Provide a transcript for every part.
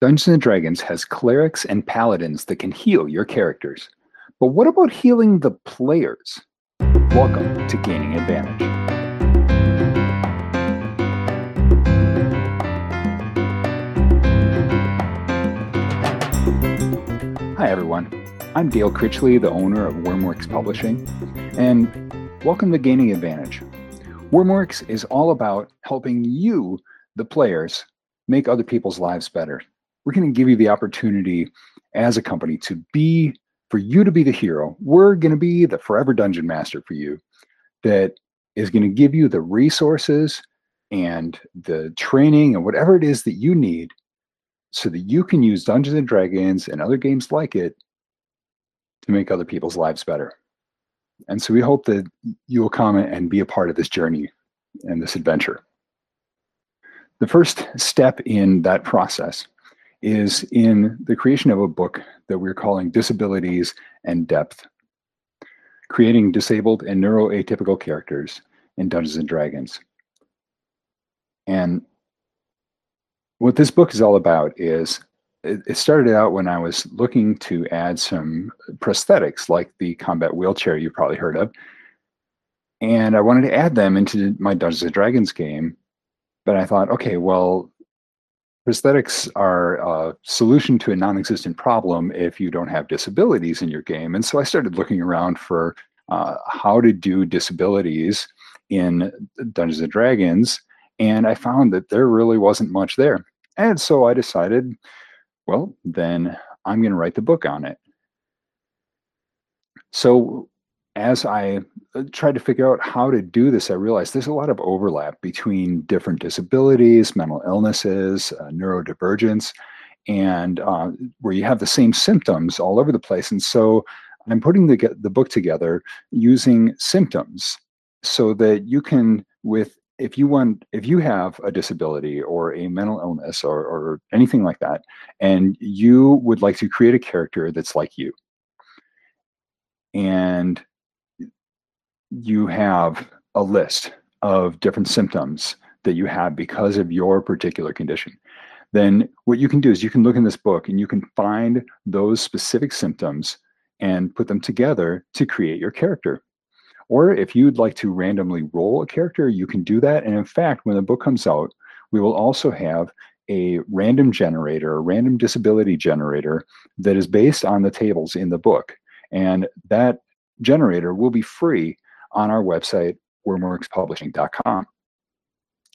Dungeons and Dragons has clerics and paladins that can heal your characters. But what about healing the players? Welcome to Gaining Advantage. Hi, everyone. I'm Dale Critchley, the owner of Wyrmworks Publishing, and welcome to Gaining Advantage. Wyrmworks is all about helping you, the players, make other people's lives better we're going to give you the opportunity as a company to be for you to be the hero. We're going to be the forever dungeon master for you that is going to give you the resources and the training and whatever it is that you need so that you can use Dungeons and Dragons and other games like it to make other people's lives better. And so we hope that you will come and be a part of this journey and this adventure. The first step in that process is in the creation of a book that we're calling Disabilities and Depth Creating Disabled and Neuroatypical Characters in Dungeons and Dragons. And what this book is all about is it started out when I was looking to add some prosthetics like the combat wheelchair you've probably heard of. And I wanted to add them into my Dungeons and Dragons game. But I thought, okay, well, prosthetics are a solution to a non-existent problem if you don't have disabilities in your game. And so I started looking around for uh, how to do disabilities in Dungeons and Dragons, and I found that there really wasn't much there. And so I decided, well, then I'm going to write the book on it. So as I uh, tried to figure out how to do this, I realized there's a lot of overlap between different disabilities, mental illnesses, uh, neurodivergence, and uh, where you have the same symptoms all over the place. And so I'm putting the, the book together using symptoms so that you can, with if you want if you have a disability or a mental illness or, or anything like that and you would like to create a character that's like you and you have a list of different symptoms that you have because of your particular condition, then what you can do is you can look in this book and you can find those specific symptoms and put them together to create your character. Or if you'd like to randomly roll a character, you can do that. And in fact, when the book comes out, we will also have a random generator, a random disability generator that is based on the tables in the book. And that generator will be free on our website, wyrmworkspublishing.com.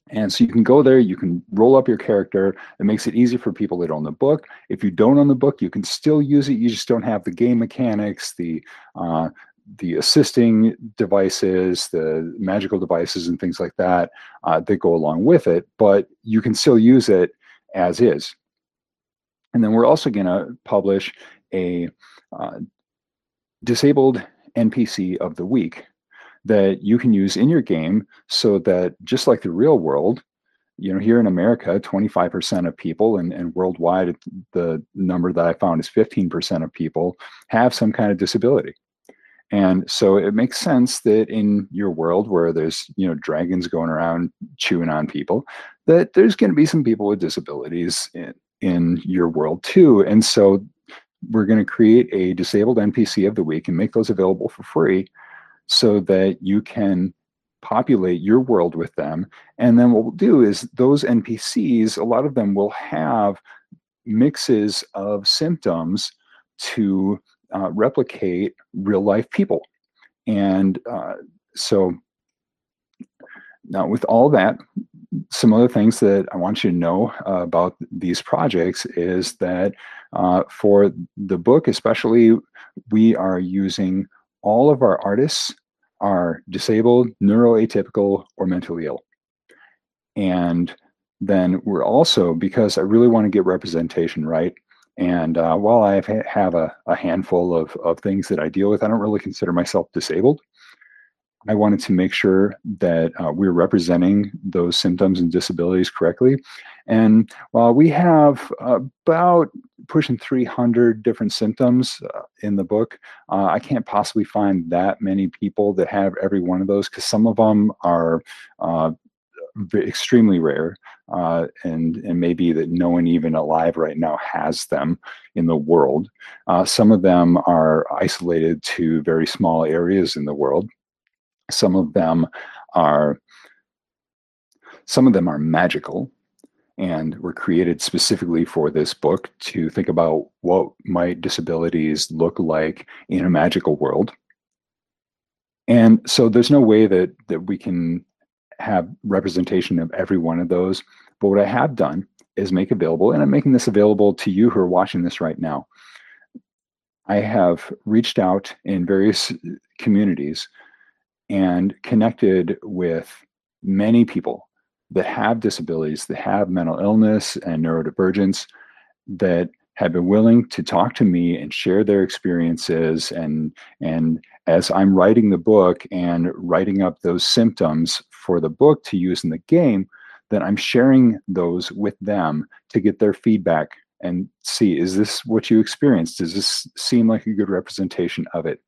And so you can go there, you can roll up your character. It makes it easy for people that own the book. If you don't own the book, you can still use it. You just don't have the game mechanics, the uh, the assisting devices, the magical devices, and things like that uh, that go along with it. But you can still use it as is. And then we're also going to publish a uh, disabled NPC of the week that you can use in your game so that just like the real world, you know, here in America, 25% of people and, and worldwide, the number that I found is 15% of people have some kind of disability. And so it makes sense that in your world where there's, you know, dragons going around chewing on people, that there's going to be some people with disabilities in, in your world too. And so we're going to create a disabled NPC of the week and make those available for free so that you can populate your world with them. And then what we'll do is those NPCs, a lot of them will have mixes of symptoms to uh, replicate real life people. And uh, so now with all that, some other things that I want you to know uh, about these projects is that uh, for the book, especially, we are using all of our artists are disabled, neuroatypical, or mentally ill. And then we're also, because I really want to get representation right, and uh, while I have a, a handful of, of things that I deal with, I don't really consider myself disabled. I wanted to make sure that uh, we're representing those symptoms and disabilities correctly. And while we have about pushing 300 different symptoms uh, in the book, uh, I can't possibly find that many people that have every one of those because some of them are uh, extremely rare, uh, and and maybe that no one even alive right now has them in the world. Uh, some of them are isolated to very small areas in the world. Some of them are some of them are magical and were created specifically for this book to think about what might disabilities look like in a magical world. And so there's no way that that we can have representation of every one of those. But what I have done is make available, and I'm making this available to you who are watching this right now. I have reached out in various communities and connected with many people that have disabilities, that have mental illness and neurodivergence, that have been willing to talk to me and share their experiences and and as i'm writing the book and writing up those symptoms for the book to use in the game then i'm sharing those with them to get their feedback and see is this what you experienced? Does this seem like a good representation of it?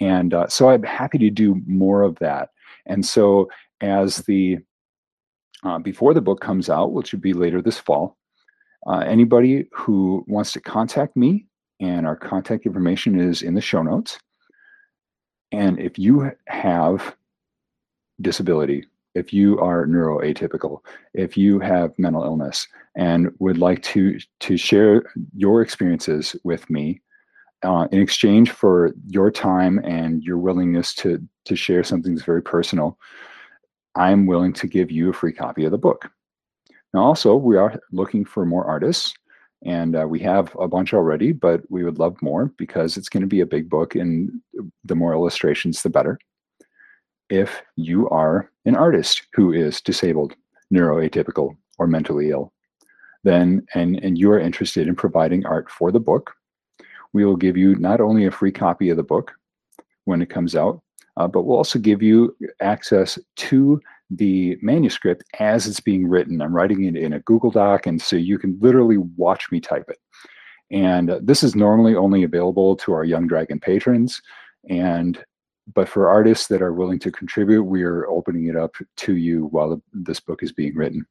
And uh, so i'm happy to do more of that. And so as the uh, before the book comes out, which would be later this fall. Uh, anybody who wants to contact me, and our contact information is in the show notes. And if you have disability, if you are neuroatypical, if you have mental illness, and would like to to share your experiences with me uh, in exchange for your time and your willingness to to share something that's very personal, I'm willing to give you a free copy of the book. Now, also, we are looking for more artists, and uh, we have a bunch already, but we would love more because it's going to be a big book, and the more illustrations, the better. If you are an artist who is disabled, neuroatypical, or mentally ill, then and and you are interested in providing art for the book, we will give you not only a free copy of the book when it comes out, uh, but we'll also give you access to the manuscript as it's being written. I'm writing it in a Google Doc, and so you can literally watch me type it. And uh, this is normally only available to our Young Dragon patrons. And but for artists that are willing to contribute, we are opening it up to you while this book is being written.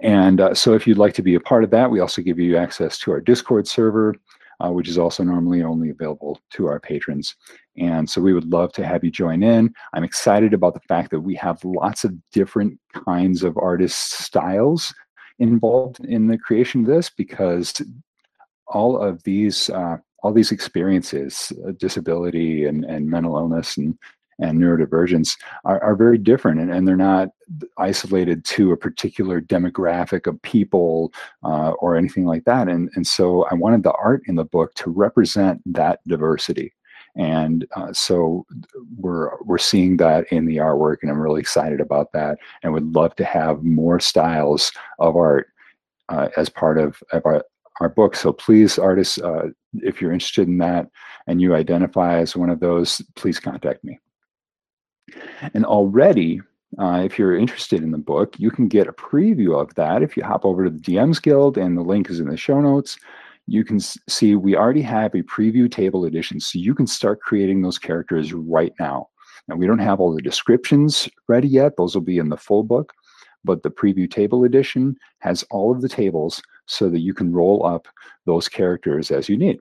And uh, so if you'd like to be a part of that, we also give you access to our Discord server uh, which is also normally only available to our patrons. And so we would love to have you join in. I'm excited about the fact that we have lots of different kinds of artist styles involved in the creation of this because all of these uh, all these experiences, uh, disability and, and mental illness and and neurodivergence are, are very different and, and they're not isolated to a particular demographic of people uh, or anything like that. And, and so I wanted the art in the book to represent that diversity. And uh, so we're we're seeing that in the artwork, and I'm really excited about that, and would love to have more styles of art uh, as part of, of our, our book. So please, artists, uh, if you're interested in that and you identify as one of those, please contact me. And already, uh, if you're interested in the book, you can get a preview of that if you hop over to the DMs Guild, and the link is in the show notes. You can see we already have a preview table edition, so you can start creating those characters right now. Now, we don't have all the descriptions ready yet, those will be in the full book, but the preview table edition has all of the tables so that you can roll up those characters as you need.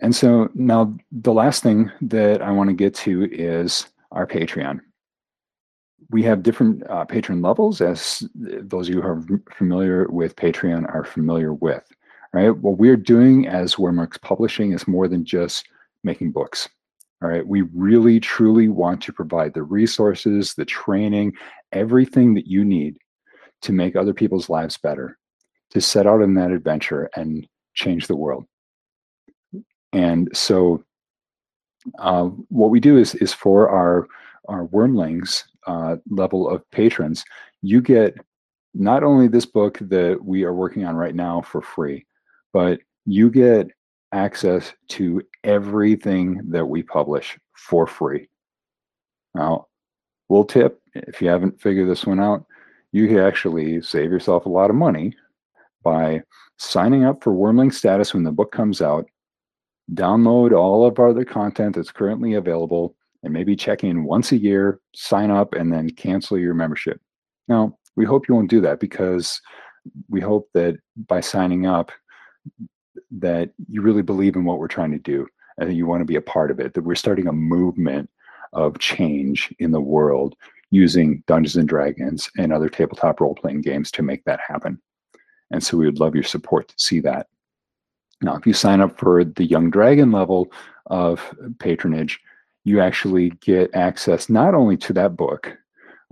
And so now the last thing that I want to get to is our Patreon. We have different uh, patron levels, as those of you who are familiar with Patreon are familiar with. Right? What we're doing as Wyrmworks Publishing is more than just making books. All right. We really, truly want to provide the resources, the training, everything that you need to make other people's lives better, to set out on that adventure and change the world. And so uh, what we do is is for our our wyrmlings uh, level of patrons, you get not only this book that we are working on right now for free, but you get access to everything that we publish for free. Now, we'll tip if you haven't figured this one out, you can actually save yourself a lot of money by signing up for Wyrmling status when the book comes out download all of our other content that's currently available and maybe check in once a year, sign up, and then cancel your membership. Now, we hope you won't do that because we hope that by signing up, that you really believe in what we're trying to do and that you want to be a part of it, that we're starting a movement of change in the world using Dungeons and Dragons and other tabletop role playing games to make that happen. And so we would love your support to see that. Now, if you sign up for the Young Dragon level of patronage, you actually get access not only to that book,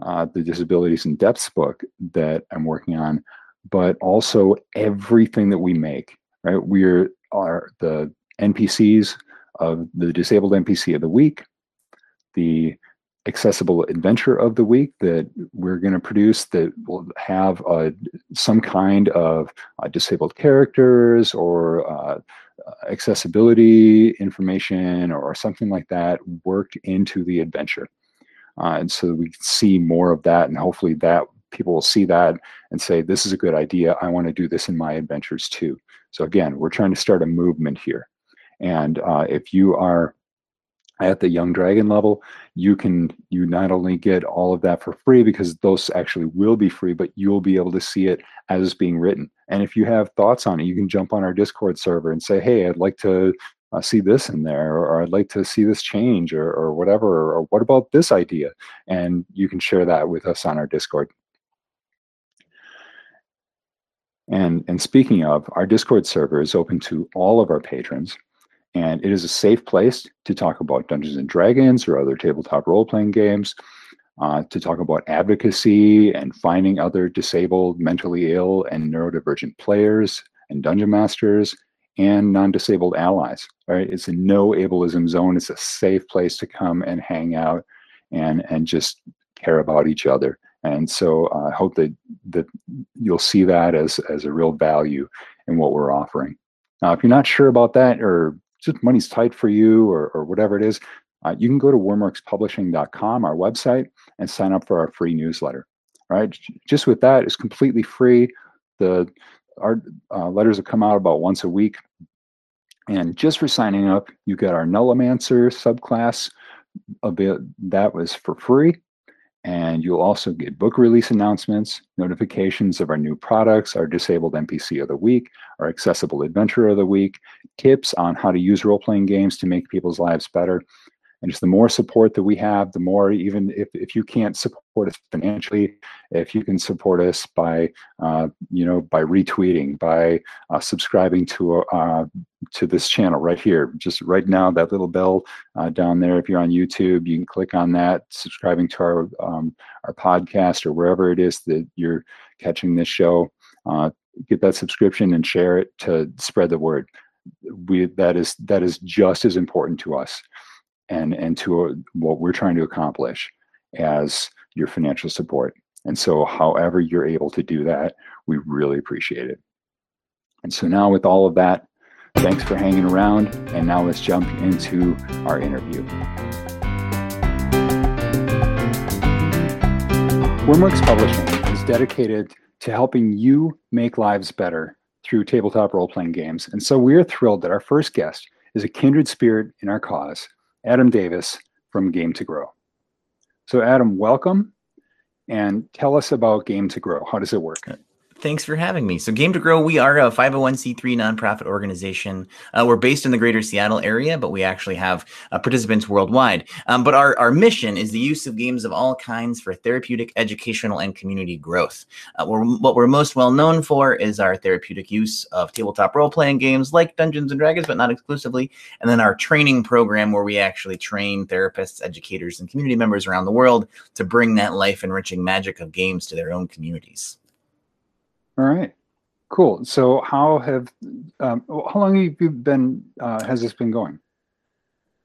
uh, the Disabilities in Depths book that I'm working on, but also everything that we make. Right, we're are the NPCs of the Disabled NPC of the Week, the accessible adventure of the week that we're going to produce that will have uh, some kind of uh, disabled characters or uh, accessibility information or something like that worked into the adventure. Uh, and so we can see more of that, and hopefully that people will see that and say, "This is a good idea. I want to do this in my adventures too." So again, we're trying to start a movement here. And uh, if you are at the young dragon level you can you not only get all of that for free because those actually will be free but you'll be able to see it as being written. And if you have thoughts on it you can jump on our discord server and say hey i'd like to uh, see this in there or, or, i'd like to see this change or, or whatever or, or what about this idea? And you can share that with us on our discord. And and speaking of our discord server is open to all of our patrons and it is a safe place to talk about Dungeons and Dragons or other tabletop role playing games, uh, to talk about advocacy and finding other disabled, mentally ill, and neurodivergent players and dungeon masters and non disabled allies. Right? It's a no ableism zone. It's a safe place to come and hang out and, and just care about each other. And so uh, I hope that, that you'll see that as, as a real value in what we're offering. Now, if you're not sure about that or just money's tight for you or, or whatever it is, uh, you can go to wyrmworkspublishing.com, our website, and sign up for our free newsletter. Right, just with that, it's completely free. The our uh, letters will come out about once a week, and just for signing up, you get our Nullimancer subclass. A bit that was for free, and you'll also get book release announcements, notifications of our new products, our disabled NPC of the week, our accessible adventure of the week, tips on how to use role playing games to make people's lives better, and just the more support that we have, the more, even if, if you can't support us financially, if you can support us by, uh, you know, by retweeting, by uh, subscribing to, uh, to this channel right here, just right now, that little bell uh, down there, if you're on YouTube, you can click on that, subscribing to our, um, our podcast or wherever it is that you're catching this show. Uh, get that subscription and share it to spread the word. We, that is that is just as important to us and and to uh, what we're trying to accomplish as your financial support. And so, however you're able to do that, we really appreciate it. And so now, with all of that, thanks for hanging around. And now let's jump into our interview. Wyrmworks Publishing is dedicated to helping you make lives better through tabletop role playing games. And so we're thrilled that our first guest is a kindred spirit in our cause Adam Davis from Game to Grow. So, Adam, welcome and tell us about Game to Grow. How does it work? Thanks for having me. So, Game to Grow, we are a 501c3 nonprofit organization. Uh, we're based in the greater Seattle area, but we actually have uh, participants worldwide. Um, but our, our mission is the use of games of all kinds for therapeutic, educational, and community growth. Uh, we're, what we're most well known for is our therapeutic use of tabletop role playing games like Dungeons and Dragons, but not exclusively. And then our training program, where we actually train therapists, educators, and community members around the world to bring that life enriching magic of games to their own communities. All right. Cool. So, how have um, how long have you been? Uh, has this been going?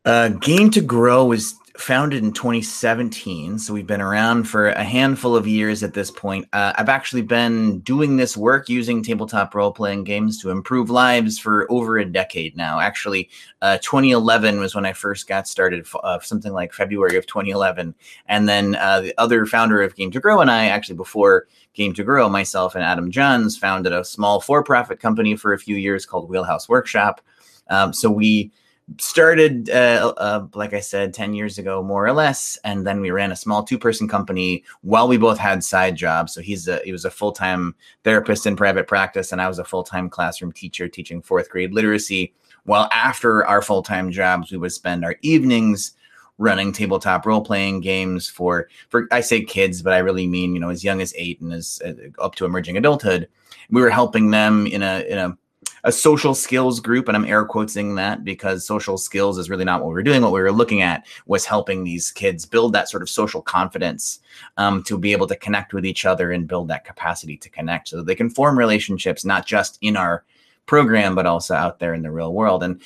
Uh, Game to Grow was founded in 2017, so we've been around for a handful of years at this point. Uh, I've actually been doing this work using tabletop role playing games to improve lives for over a decade now. Actually, uh, 2011 was when I first got started, uh, something like February of 2011. And then uh, the other founder of Game to Grow and I, actually before Game to Grow, myself and Adam Johns founded a small for profit company for a few years called Wheelhouse Workshop. Um, so we started uh, uh, like i said 10 years ago more or less and then we ran a small two-person company while we both had side jobs. So he's a he was a full-time therapist in private practice and i was a full-time classroom teacher teaching fourth grade literacy while after our full-time jobs we would spend our evenings running tabletop role-playing games for for i say kids but i really mean you know as young as eight and as uh, up to emerging adulthood. We were helping them in a in a a social skills group, and I'm air quoting that because social skills is really not what we were doing. What we were looking at was helping these kids build that sort of social confidence um, to be able to connect with each other and build that capacity to connect so that they can form relationships, not just in our program, but also out there in the real world. And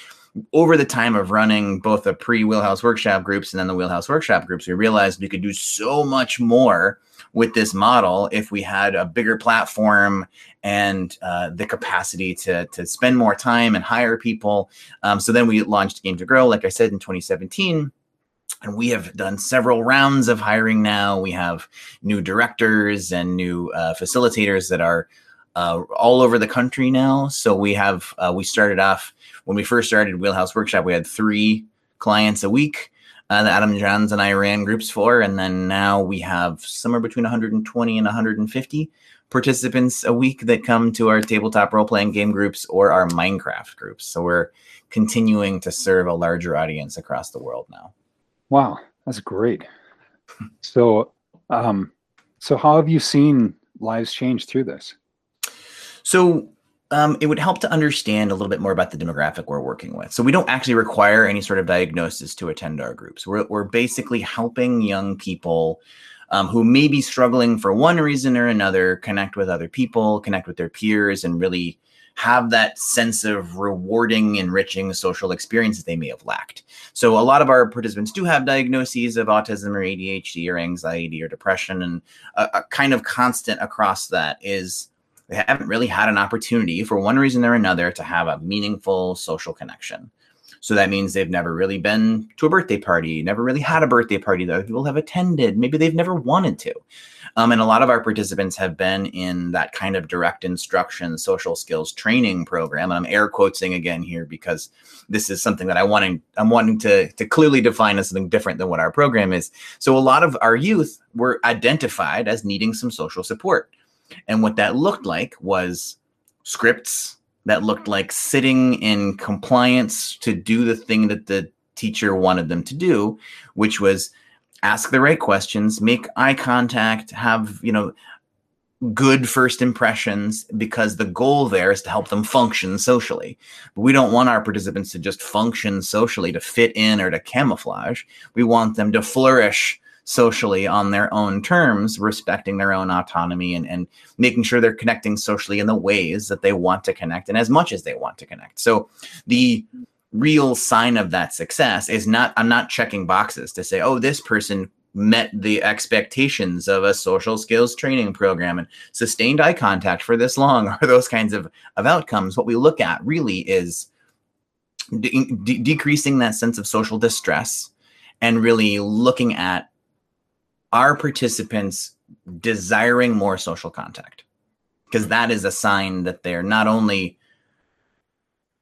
over the time of running both the pre wheelhouse workshop groups and then the wheelhouse workshop groups, we realized we could do so much more with this model if we had a bigger platform and uh, the capacity to, to spend more time and hire people. Um, so then we launched Game to Grow, like I said, in 2017 and we have done several rounds of hiring now. We have new directors and new uh, facilitators that are uh, all over the country now. So we have uh, we started off when we first started Wheelhouse Workshop. We had three clients a week uh, that Adam Johns and I ran groups for. And then now we have somewhere between 120 and 150 participants a week that come to our tabletop role playing game groups or our Minecraft groups. So we're continuing to serve a larger audience across the world now. Wow, that's great. so, um, so how have you seen lives change through this? So um, it would help to understand a little bit more about the demographic we're working with. So we don't actually require any sort of diagnosis to attend our groups. We're, we're basically helping young people um, who may be struggling for one reason or another connect with other people, connect with their peers, and really have that sense of rewarding, enriching social experiences they may have lacked. So a lot of our participants do have diagnoses of autism or ADHD or anxiety or depression, and a, a kind of constant across that is they haven't really had an opportunity for one reason or another to have a meaningful social connection. So that means they've never really been to a birthday party, never really had a birthday party that people have attended. Maybe they've never wanted to. Um, and a lot of our participants have been in that kind of direct instruction social skills training program. And I'm air quoting again here because this is something that I wanting I'm wanting to to clearly define as something different than what our program is. So a lot of our youth were identified as needing some social support. And what that looked like was scripts that looked like sitting in compliance to do the thing that the teacher wanted them to do, which was ask the right questions, make eye contact, have, you know, good first impressions because the goal there is to help them function socially. But we don't want our participants to just function socially to fit in or to camouflage. We want them to flourish socially on their own terms, respecting their own autonomy and, and making sure they're connecting socially in the ways that they want to connect and as much as they want to connect. So the real sign of that success is not I'm not checking boxes to say, oh, this person met the expectations of a social skills training program and sustained eye contact for this long or those kinds of, of outcomes. What we look at really is de- de- decreasing that sense of social distress and really looking at are participants desiring more social contact? Because that is a sign that they're not only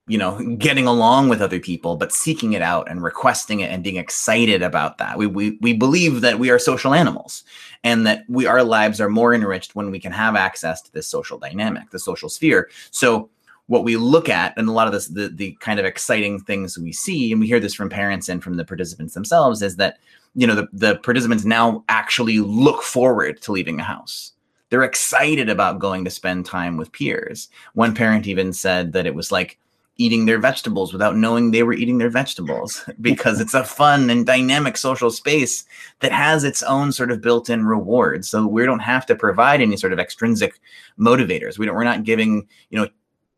you know getting along with other people but seeking it out and requesting it and being excited about that we, we we believe that we are social animals and that we our lives are more enriched when we can have access to this social dynamic the social sphere so what we look at and a lot of this the, the kind of exciting things we see and we hear this from parents and from the participants themselves is that you know the, the participants now actually look forward to leaving the house. They're excited about going to spend time with peers. One parent even said that it was like eating their vegetables without knowing they were eating their vegetables because it's a fun and dynamic social space that has its own sort of built-in rewards. So we don't have to provide any sort of extrinsic motivators. We don't we're not giving you know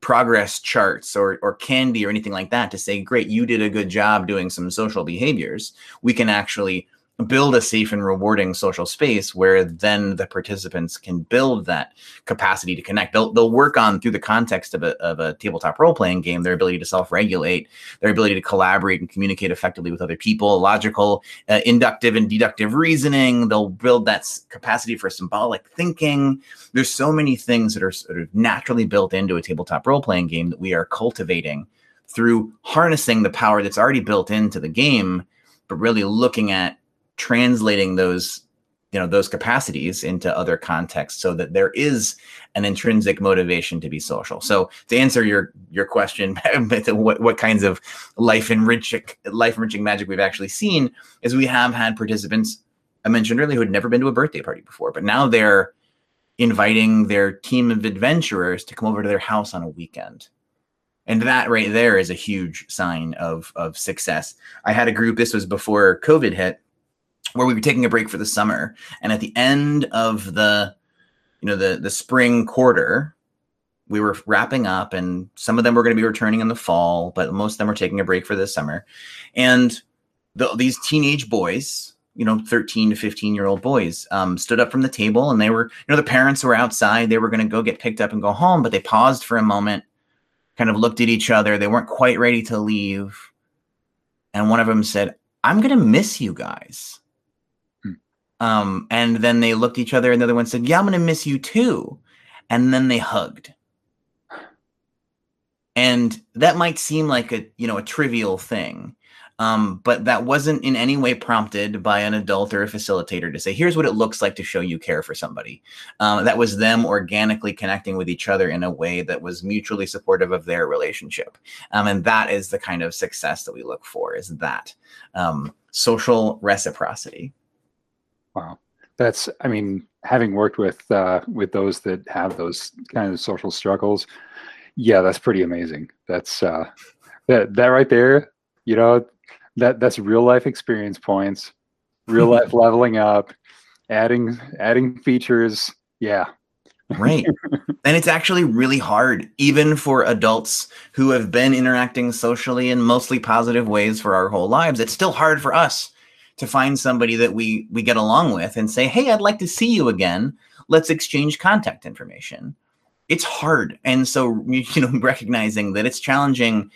progress charts or, or candy or anything like that to say, great, you did a good job doing some social behaviors. We can actually build a safe and rewarding social space where then the participants can build that capacity to connect. They'll, they'll work on through the context of a, of a tabletop role playing game, their ability to self regulate, their ability to collaborate and communicate effectively with other people, logical, uh, inductive, and deductive reasoning. They'll build that capacity for symbolic thinking. There's so many things that are sort of naturally built into a tabletop role playing game that we are cultivating through harnessing the power that's already built into the game, but really looking at translating those you know those capacities into other contexts so that there is an intrinsic motivation to be social. So to answer your your question what, what kinds of life enriching life enriching magic we've actually seen is we have had participants i mentioned earlier who had never been to a birthday party before but now they're inviting their team of adventurers to come over to their house on a weekend. And that right there is a huge sign of of success. I had a group this was before covid hit where we were taking a break for the summer. And at the end of the you know the the spring quarter we were wrapping up and some of them were going to be returning in the fall but most of them were taking a break for the summer. And the, these teenage boys you know 13 to 15 year old boys um, stood up from the table and they were you know the parents were outside. They were going to go get picked up and go home but they paused for a moment kind of looked at each other. They weren't quite ready to leave. And one of them said i'm going to miss you guys um, and then they looked at each other, and the other one said, "Yeah, I'm gonna miss you too." And then they hugged. And that might seem like a you know a trivial thing, um, but that wasn't in any way prompted by an adult or a facilitator to say, "Here's what it looks like to show you care for somebody." Um, that was them organically connecting with each other in a way that was mutually supportive of their relationship, um, and that is the kind of success that we look for. Is that um, social reciprocity? Wow, that's I mean, having worked with uh, with those that have those kind of social struggles, yeah, that's pretty amazing. That's uh, that that right there, you know, that that's real life experience points, real life leveling up, adding adding features. Yeah, right. And it's actually really hard, even for adults who have been interacting socially in mostly positive ways for our whole lives. It's still hard for us to find somebody that we we get along with and say, "Hey, I'd like to see you again. Let's exchange contact information." It's hard, and so you know, recognizing that it's challenging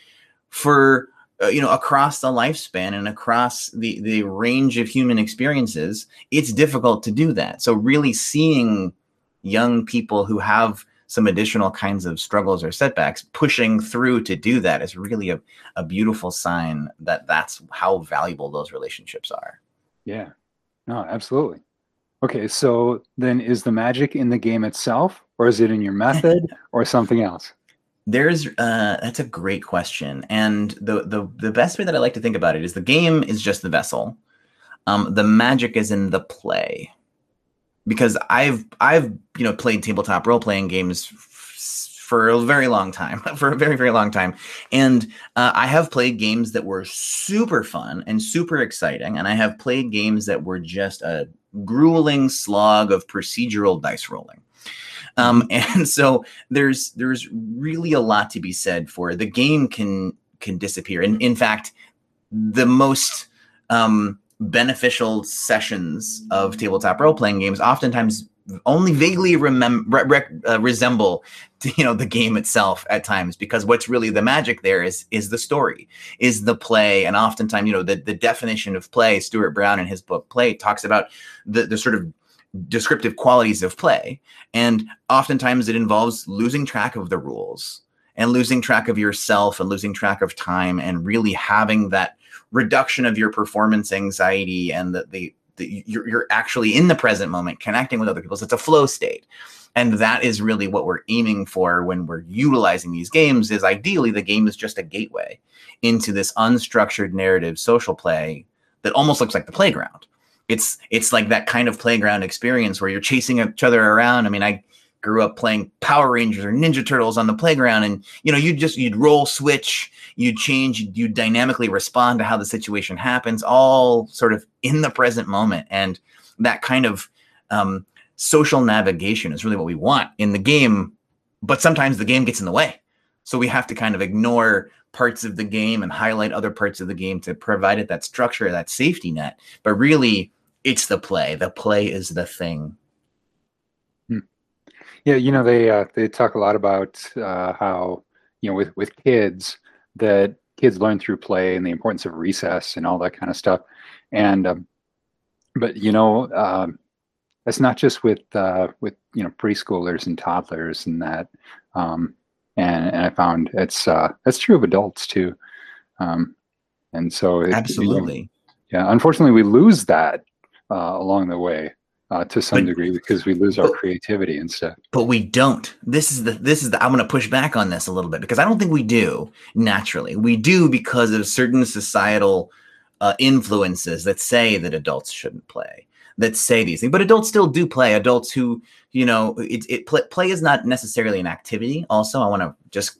for uh, you know across the lifespan and across the the range of human experiences, it's difficult to do that. So really seeing young people who have some additional kinds of struggles or setbacks pushing through to do that is really a, a beautiful sign that that's how valuable those relationships are. Yeah. No absolutely. Okay so then is the magic in the game itself or is it in your method or something else? There's uh that's a great question and the the the best way that i like to think about it is the game is just the vessel. Um the magic is in the play because I've I've you know played tabletop role playing games f- for a very long time, for a very very long time, and uh, I have played games that were super fun and super exciting, and I have played games that were just a grueling slog of procedural dice rolling. Um, and so there's there's really a lot to be said for the game can can disappear. And in fact, the most um, beneficial sessions of tabletop role playing games oftentimes only vaguely re- uh, resemble you know the game itself at times because what's really the magic there is is the story is the play and oftentimes you know the, the definition of play stuart brown in his book play talks about the, the sort of descriptive qualities of play and oftentimes it involves losing track of the rules and losing track of yourself and losing track of time and really having that reduction of your performance anxiety and that the, the you're, you're actually in the present moment connecting with other people. So it's a flow state. And that is really what we're aiming for when we're utilizing these games is ideally the game is just a gateway into this unstructured narrative social play that almost looks like the playground. It's it's like that kind of playground experience where you're chasing each other around. I mean i grew up playing Power Rangers or Ninja Turtles on the playground, and you know, you'd just you'd roll switch, you'd change, you would dynamically respond to how the situation happens, all sort of in the present moment, and that kind of um, social navigation is really what we want in the game. But sometimes the game gets in the way, so we have to kind of ignore parts of the game and highlight other parts of the game to provide it that structure, that safety net. But really, it's the play. The play is the thing yeah, you know they uh, they talk a lot about uh, how you know with with kids that kids learn through play and the importance of recess and all that kind of stuff. And um, but you know um, that's not just with uh, with you know preschoolers and toddlers and that. Um, and and I found it's uh, that's true of adults too. Um, and so it, absolutely, you know, yeah. Unfortunately, we lose that uh, along the way uh, to some but, degree because we lose our creativity and stuff. But we don't. This is the this is the I'm going to push back on this a little bit because I don't think we do naturally. We do because of certain societal uh, influences that say that adults shouldn't play, that say these things. But adults still do play. Adults who you know it, it play, play is not necessarily an activity. Also, I want to just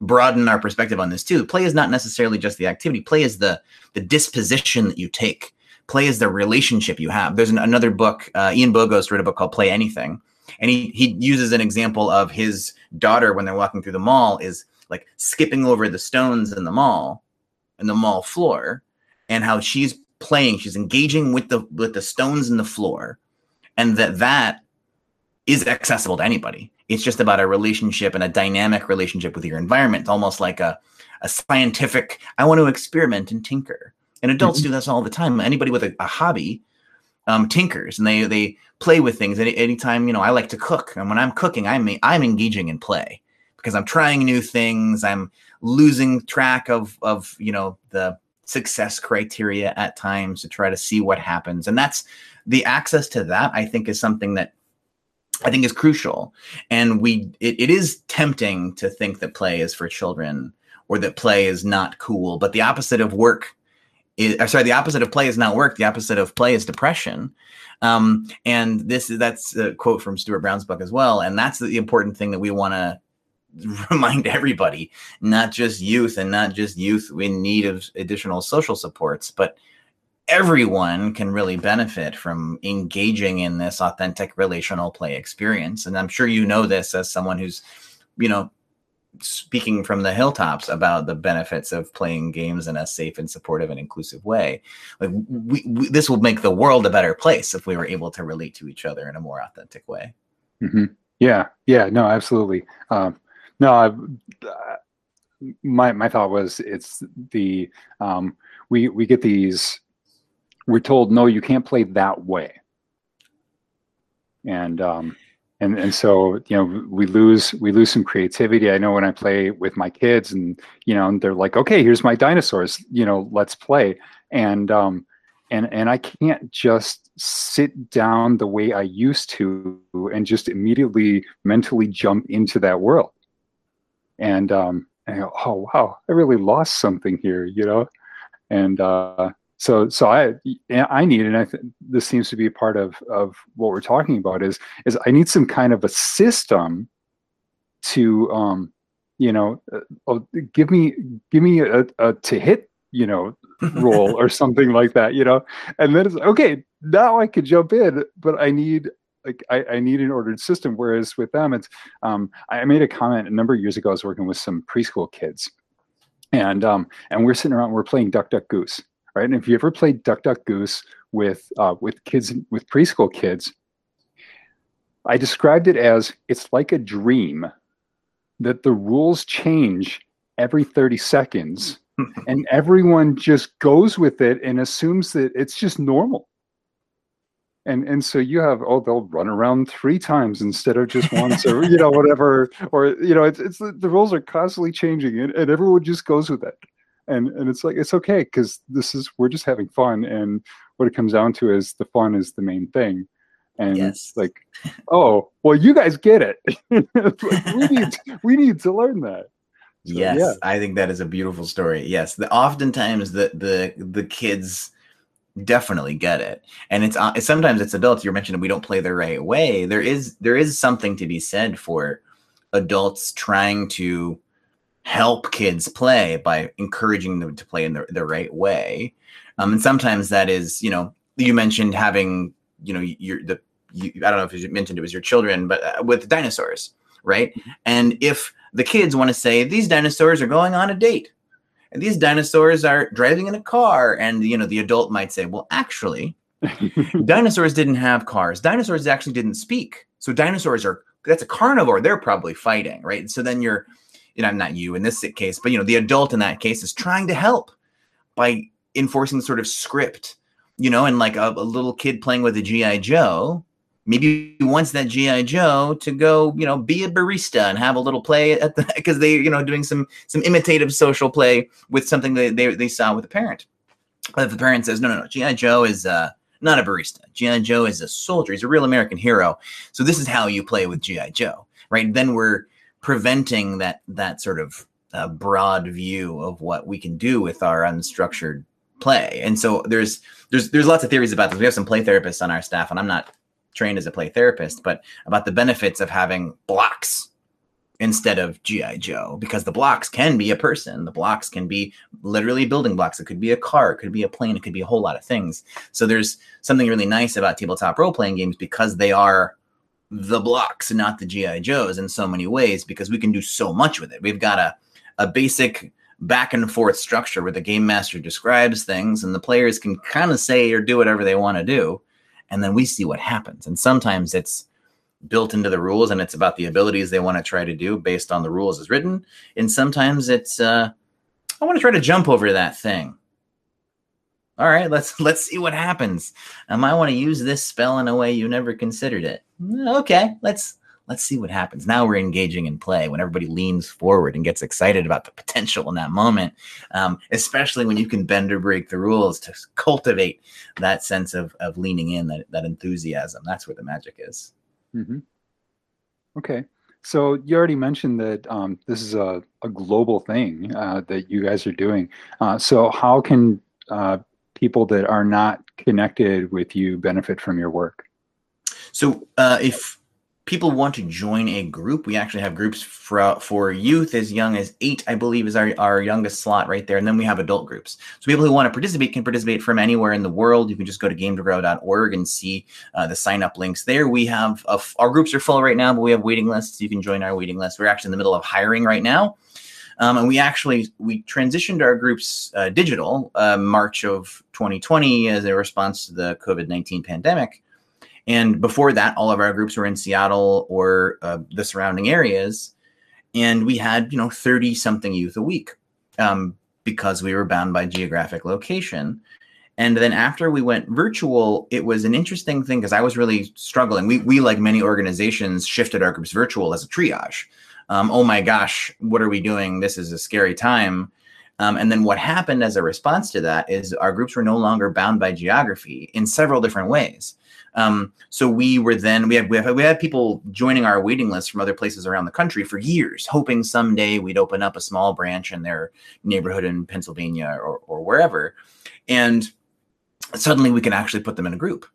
broaden our perspective on this too. Play is not necessarily just the activity. Play is the the disposition that you take play is the relationship you have. There's an, another book, uh, Ian Bogost wrote a book called Play Anything. And he, he uses an example of his daughter when they're walking through the mall is like skipping over the stones in the mall, in the mall floor, and how she's playing, she's engaging with the with the stones in the floor, and that that is accessible to anybody. It's just about a relationship and a dynamic relationship with your environment, It's almost like a, a scientific, I want to experiment and tinker and adults mm-hmm. do this all the time. Anybody with a, a hobby um, tinkers and they they play with things. Any anytime you know, I like to cook, and when I'm cooking, I'm I'm engaging in play because I'm trying new things. I'm losing track of of you know the success criteria at times to try to see what happens, and that's the access to that. I think is something that I think is crucial. And we it, it is tempting to think that play is for children or that play is not cool, but the opposite of work is uh, sorry the opposite of play is not work the opposite of play is depression. Um, and this that's a quote from stuart brown's book as well and that's the important thing that we want to remind everybody not just youth and not just youth in need of additional social supports but everyone can really benefit from engaging in this authentic relational play experience. And i'm sure you know this as someone who's you know speaking from the hilltops about the benefits of playing games in a safe and supportive and inclusive way. Like we, we, this will make the world a better place if we were able to relate to each other in a more authentic way. Mm-hmm. Yeah, yeah, no, absolutely. Um, no, I, uh, my my thought was it's the um, we we get these. We're told no, you can't play that way, and um, and and so you know we lose we lose some creativity. I know when i play with my kids and you know and they're like okay here's my dinosaurs you know let's play. And um and and i can't just sit down the way i used to and just immediately mentally jump into that world. And um and I go, oh wow i really lost something here you know? And uh so so i i need and i th- this seems to be a part of of what we're talking about is is i need some kind of a system to um you know uh, oh, give me give me a, a to hit you know roll or something like that you know? And then it's okay now i could jump in but i need like I, I need an ordered system. Whereas with them it's um i made a comment a number of years ago i was working with some preschool kids. And um and we're sitting around we're playing duck duck goose right? And if you ever played Duck Duck Goose with uh, with kids with preschool kids, I described it as it's like a dream that the rules change every 30 seconds and everyone just goes with it and assumes that it's just normal and and so you have oh they'll run around three times instead of just once or you know whatever or you know it's, it's the rules are constantly changing and, and everyone just goes with it and and it's like it's okay because this is we're just having fun and what it comes down to is the fun is the main thing. And yes. like oh well you guys get it. Like, we need we need to learn that. So, yes yeah. i think that is a beautiful story. Yes the oftentimes the the the kids definitely get it. And it's, uh, sometimes it's adults you're mentioning we don't play the right way. There is there is something to be said for adults trying to help kids play by encouraging them to play in the, the right way. Um, and sometimes that is, you know, you mentioned having, you know, your the you, I don't know if you mentioned it was your children, but uh, with dinosaurs, right? Mm-hmm. And if the kids want to say these dinosaurs are going on a date, and these dinosaurs are driving in a car, and you know, the adult might say, well, actually, dinosaurs didn't have cars. Dinosaurs actually didn't speak. So dinosaurs are that's a carnivore. They're probably fighting, right? So then you're you know, not you in this case, but you know, the adult in that case is trying to help by enforcing sort of script, you know, and like a, a little kid playing with a GI Joe maybe wants that GI Joe to go, you know, be a barista and have a little play at the because they, you know, doing some some imitative social play with something that they they saw with a parent. But if the parent says, no, no, no, GI Joe is uh, not a barista. GI Joe is a soldier. He's a real American hero. So this is how you play with GI Joe, right? Then we're preventing that that sort of uh, broad view of what we can do with our unstructured play. And so there's there's there's lots of theories about this. We have some play therapists on our staff, and I'm not trained as a play therapist, but about the benefits of having blocks instead of GI Joe because the blocks can be a person. The blocks can be literally building blocks. It could be a car, it could be a plane, it could be a whole lot of things. So there's something really nice about tabletop role playing games because they are the blocks and not the GI Joes in so many ways because we can do so much with it. We've got a a basic back and forth structure where the game master describes things and the players can kind of say or do whatever they want to do and then we see what happens and sometimes it's built into the rules and it's about the abilities they want to try to do based on the rules as written and sometimes it's uh i want to try to jump over that thing all right let's let's see what happens i might want to use this spell in a way you never considered it okay let's let's see what happens. Now we're engaging in play when everybody leans forward and gets excited about the potential in that moment, um, especially when you can bend or break the rules to cultivate that sense of, of leaning in, that, that enthusiasm. That's where the magic is. Mm-hmm. Okay. So you already mentioned that um, this is a, a global thing uh, that you guys are doing. Uh, so how can uh, people that are not connected with you benefit from your work? So uh, if people want to join a group, we actually have groups for for youth as young as eight, I believe, is our, our youngest slot right there. And then we have adult groups. So people who want to participate can participate from anywhere in the world. You can just go to gametogrow.org and see uh, the sign up links there. We have our groups are full right now, but we have waiting lists. You can join our waiting list. We're actually in the middle of hiring right now. Um, and we actually we transitioned our groups uh, digital uh, March of 2020 as a response to the COVID 19 pandemic. And before that, all of our groups were in Seattle or uh, the surrounding areas. And we had, you know, 30 something youth a week um, because we were bound by geographic location. And then after we went virtual, it was an interesting thing because I was really struggling. We, we, like many organizations, shifted our groups virtual as a triage. Um, oh my gosh, what are we doing? This is a scary time. Um, and then what happened as a response to that is our groups were no longer bound by geography in several different ways. Um, so we were then we had, we had we had people joining our waiting list from other places around the country for years, hoping someday we'd open up a small branch in their neighborhood in Pennsylvania or, or wherever, and suddenly we can actually put them in a group.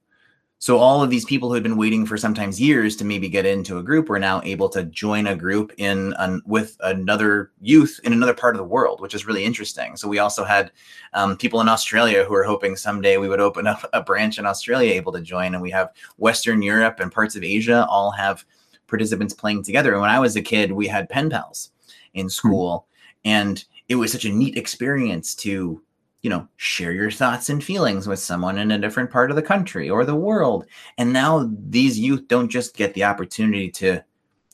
So all of these people who had been waiting for sometimes years to maybe get into a group were now able to join a group in an, with another youth in another part of the world, which is really interesting. So we also had um, people in Australia who are hoping someday we would open up a branch in Australia able to join, and we have Western Europe and parts of Asia all have participants playing together. And when I was a kid, we had pen pals in hmm. school, and it was such a neat experience to you know, share your thoughts and feelings with someone in a different part of the country or the world. And now these youth don't just get the opportunity to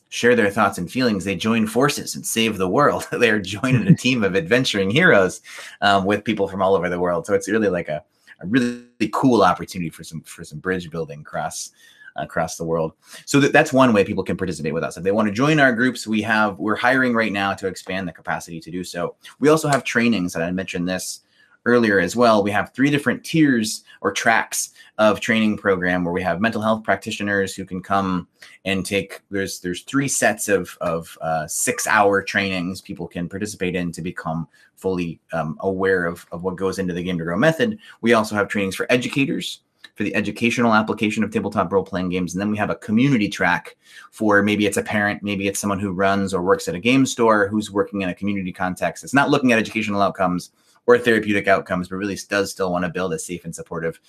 share their thoughts and feelings, they join forces and save the world. they are joining a team of adventuring heroes um, with people from all over the world. So it's really like a, a really cool opportunity for some for some bridge building across across the world. So that, that's one way people can participate with us. If they want to join our groups, we have we're hiring right now to expand the capacity to do so. We also have trainings, and I mentioned this earlier as well, we have three different tiers or tracks of training program where we have mental health practitioners who can come and take there's there's three sets of of uh, six hour trainings people can participate in to become fully um, aware of, of what goes into the game to grow method. We also have trainings for educators for the educational application of tabletop role playing games and then we have a community track for maybe it's a parent maybe it's someone who runs or works at a game store who's working in a community context. It's not looking at educational outcomes or therapeutic outcomes, but really does still want to build a safe and supportive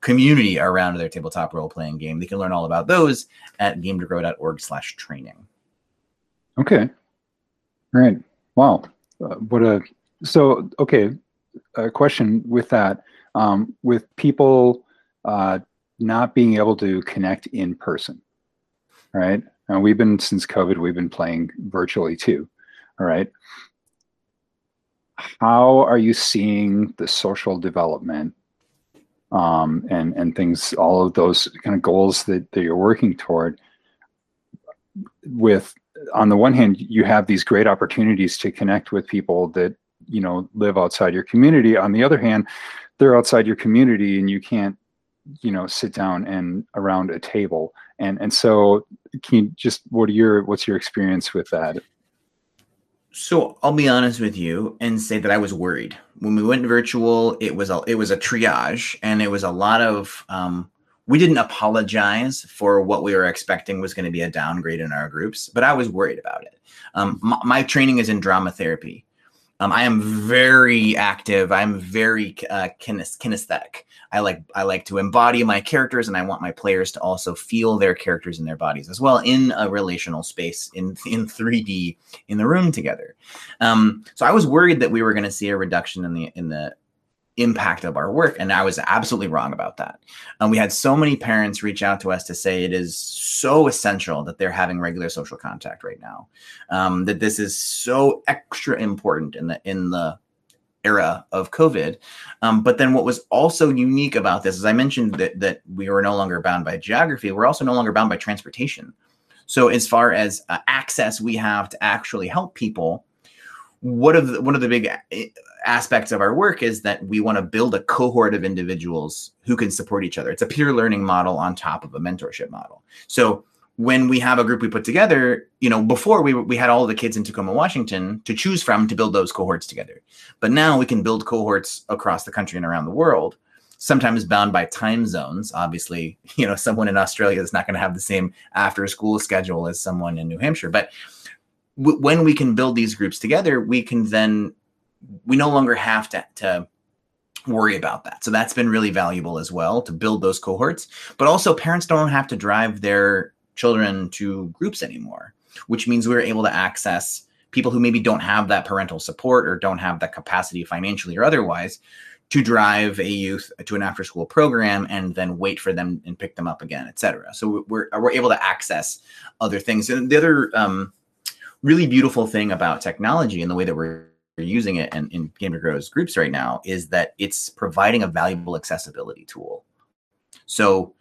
community around their tabletop role playing game. They can learn all about those at gametogrow.org slash training. Okay. All right. Wow. Uh, what a, so, okay. A question with that, um, with people uh, not being able to connect in person, right? And we've been, since COVID, we've been playing virtually too. All right how are you seeing the social development um, and and things, all of those kind of goals that, that you're working toward. With on the one hand, you have these great opportunities to connect with people that you know live outside your community. On the other hand, they're outside your community, and you can't you know sit down and around a table and and so can you just what are your what's your experience with that so I'll be honest with you and say that I was worried when we went virtual. It was a it was a triage, and it was a lot of. Um, we didn't apologize for what we were expecting was going to be a downgrade in our groups, but I was worried about it. Um, my, my, training is in drama therapy. Um, I am very active. I'm very uh, kinesthetic. I like I like to embody my characters, and I want my players to also feel their characters in their bodies as well in a relational space in in 3D in the room together. Um, so I was worried that we were going to see a reduction in the in the impact of our work, and I was absolutely wrong about that. Um, we had so many parents reach out to us to say it is so essential that they're having regular social contact right now. Um, that this is so extra important in the in the era of COVID. Um, but then what was also unique about this, as I mentioned that that we were no longer bound by geography, we're also no longer bound by transportation. So as far as uh, access we have to actually help people, one of the, one of the big uh, aspects of our work is that we want to build a cohort of individuals who can support each other. It's a peer learning model on top of a mentorship model. So when we have a group we put together, you know, before we we had all the kids in Tacoma, Washington to choose from to build those cohorts together. But now we can build cohorts across the country and around the world, sometimes bound by time zones. Obviously, you know, someone in Australia is not going to have the same after school schedule as someone in New Hampshire, but w- when we can build these groups together, we can then we no longer have to to worry about that. So that's been really valuable as well to build those cohorts. But also parents don't have to drive their children to groups anymore, which means we are able to access people who maybe don't have that parental support or don't have that capacity financially or otherwise to drive a youth to an after school program and then wait for them and pick them up again, et cetera. So we're, we're able to access other things. And the other um, really beautiful thing about technology and the way that we're using it in, in Game to Grow's groups right now is that it's providing a valuable accessibility tool. So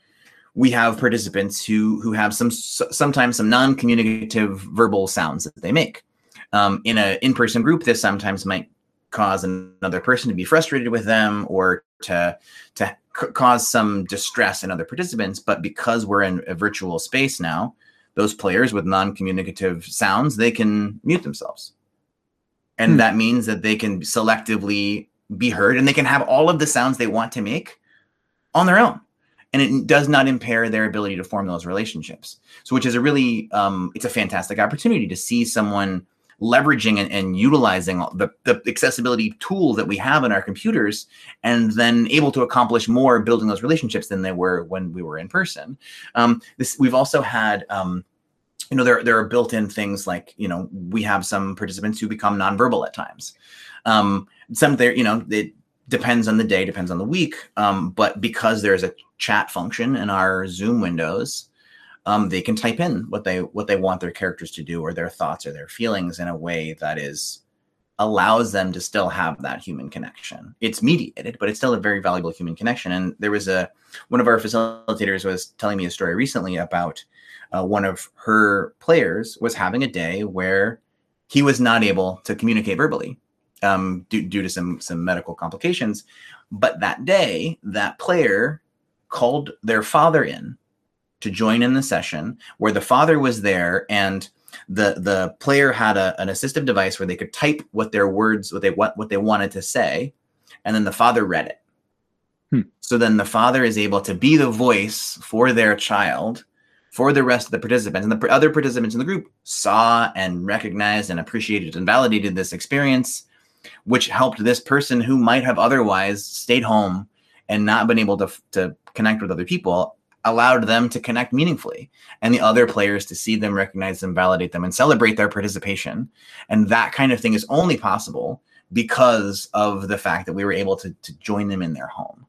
we have participants who who have some sometimes some non-communicative verbal sounds that they make. Um, in an in-person group, this sometimes might cause another person to be frustrated with them or to to c- cause some distress in other participants. But because we're in a virtual space now, those players with non-communicative sounds they can mute themselves, and hmm. that means that they can selectively be heard and they can have all of the sounds they want to make on their own. And it does not impair their ability to form those relationships. So which is a really um, it's a fantastic opportunity to see someone leveraging and, and utilizing the, the accessibility tool that we have in our computers and then able to accomplish more building those relationships than they were when we were in person. Um, this we've also had um, you know there, there are built-in things like you know we have some participants who become nonverbal at times. Um, some there you know it depends on the day depends on the week um, but because there's a chat function in our Zoom windows, um, they can type in what they what they want their characters to do or their thoughts or their feelings in a way that is allows them to still have that human connection. It's mediated, but it's still a very valuable human connection. And there was a one of our facilitators was telling me a story recently about uh, one of her players was having a day where he was not able to communicate verbally um, due, due to some some medical complications. But that day, that player called their father in to join in the session where the father was there and the the player had a, an assistive device where they could type what their words what they what, what they wanted to say and then the father read it hmm. so then the father is able to be the voice for their child for the rest of the participants and the other participants in the group saw and recognized and appreciated and validated this experience which helped this person who might have otherwise stayed home and not been able to, to connect with other people allowed them to connect meaningfully and the other players to see them recognize them validate them and celebrate their participation. And that kind of thing is only possible because of the fact that we were able to, to join them in their home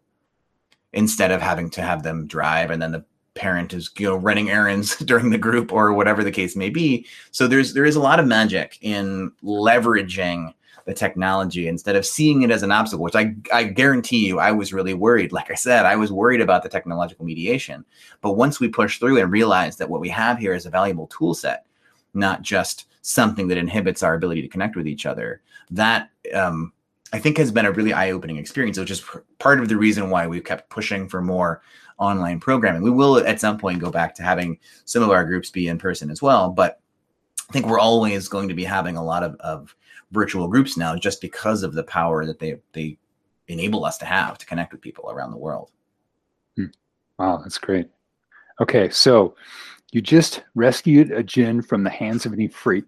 instead of having to have them drive and then the parent is you know running errands during the group or whatever the case may be. So there's there is a lot of magic in leveraging the technology instead of seeing it as an obstacle which i i guarantee you i was really worried like i said i was worried about the technological mediation but once we push through and realize that what we have here is a valuable tool set not just something that inhibits our ability to connect with each other that um, i think has been a really eye-opening experience which is part of the reason why we've kept pushing for more online programming. We will at some point go back to having some of our groups be in person as well, but I think we're always going to be having a lot of, of virtual groups now just because of the power that they they enable us to have to connect with people around the world. Hmm. Wow, that's great. Okay, so you just rescued a djinn from the hands of an ifrit,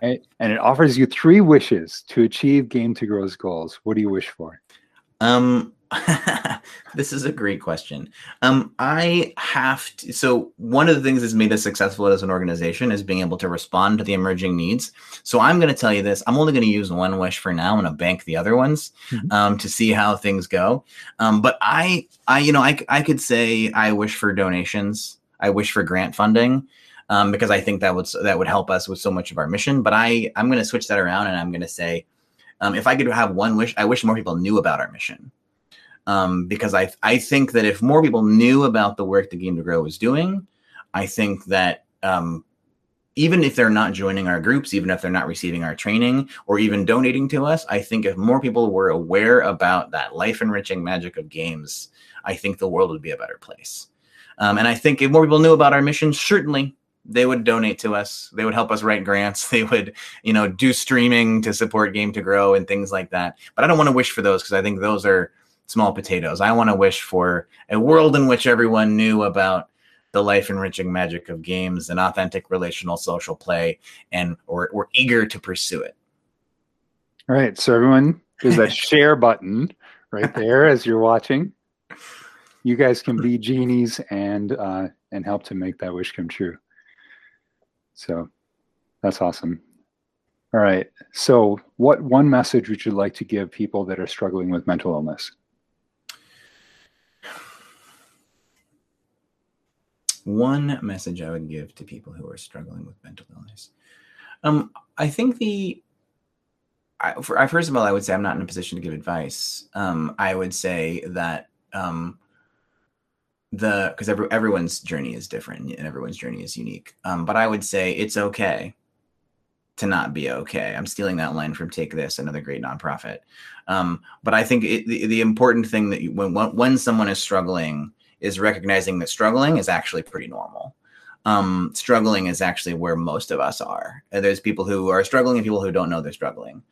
and, and it offers you three wishes to achieve Game to Grow's goals. What do you wish for? Um, this is a great question. Um, I have to, so one of the things that's made us successful as an organization is being able to respond to the emerging needs. So I'm going to tell you this. I'm only going to use one wish for now. I'm going to bank the other ones mm-hmm. um, to see how things go. Um, but I, I, you know, I, I could say I wish for donations. I wish for grant funding. Um, because I think that would that would help us with so much of our mission. But I I'm going to switch that around and I'm going to say, um, if I could have one wish, I wish more people knew about our mission um, because I I think that if more people knew about the work that Game to Grow was doing, I think that um, even if they're not joining our groups, even if they're not receiving our training or even donating to us, I think if more people were aware about that life enriching magic of games, I think the world would be a better place. Um, and I think if more people knew about our mission, certainly they would donate to us. They would help us write grants. They would, you know, do streaming to support Game to Grow and things like that. But I don't want to wish for those because I think those are small potatoes. I want to wish for a world in which everyone knew about the life enriching magic of games and authentic relational social play and or were eager to pursue it. All right. So everyone there's a share button right there as you're watching. You guys can be genies and uh, and help to make that wish come true. So that's awesome. All right. So, what one message would you like to give people that are struggling with mental illness? One message I would give to people who are struggling with mental illness. Um, I think the I, for, first of all, I would say I'm not in a position to give advice. Um, I would say that um, the because every, everyone's journey is different and everyone's journey is unique. Um, but I would say it's okay to not be okay. I'm stealing that line from Take This, another great nonprofit. Um, but I think it, the, the important thing that you, when when someone is struggling is recognizing that struggling is actually pretty normal. Um, struggling is actually where most of us are. There's people who are struggling and people who don't know they're struggling.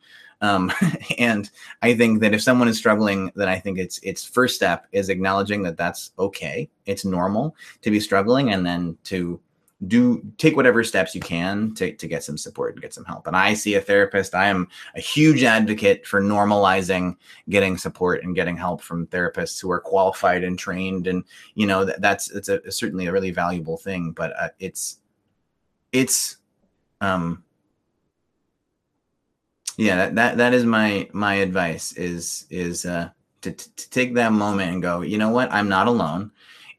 Um, and I think that if someone is struggling, then I think it's its first step is acknowledging that that's okay. It's normal to be struggling, and then to do take whatever steps you can to, to get some support and get some help. And I see a therapist. I am a huge advocate for normalizing getting support and getting help from therapists who are qualified and trained. And you know that, that's it's a, certainly a really valuable thing. But uh, it's it's um yeah that, that that is my my advice is is uh to, to take that moment and go you know what i'm not alone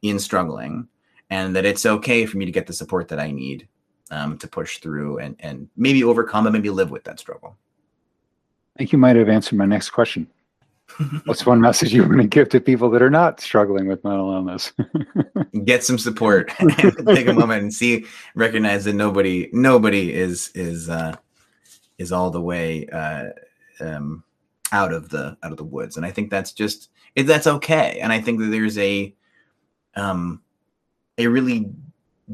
in struggling and that it's okay for me to get the support that I need um, to push through and and maybe overcome and maybe live with that struggle. I think you might have answered my next question. What's one message you want to give to people that are not struggling with mental illness? Get some support. Take a moment and see, recognize that nobody, nobody is is uh, is all the way uh, um, out of the out of the woods, and I think that's just it, that's okay. And I think that there's a um, a really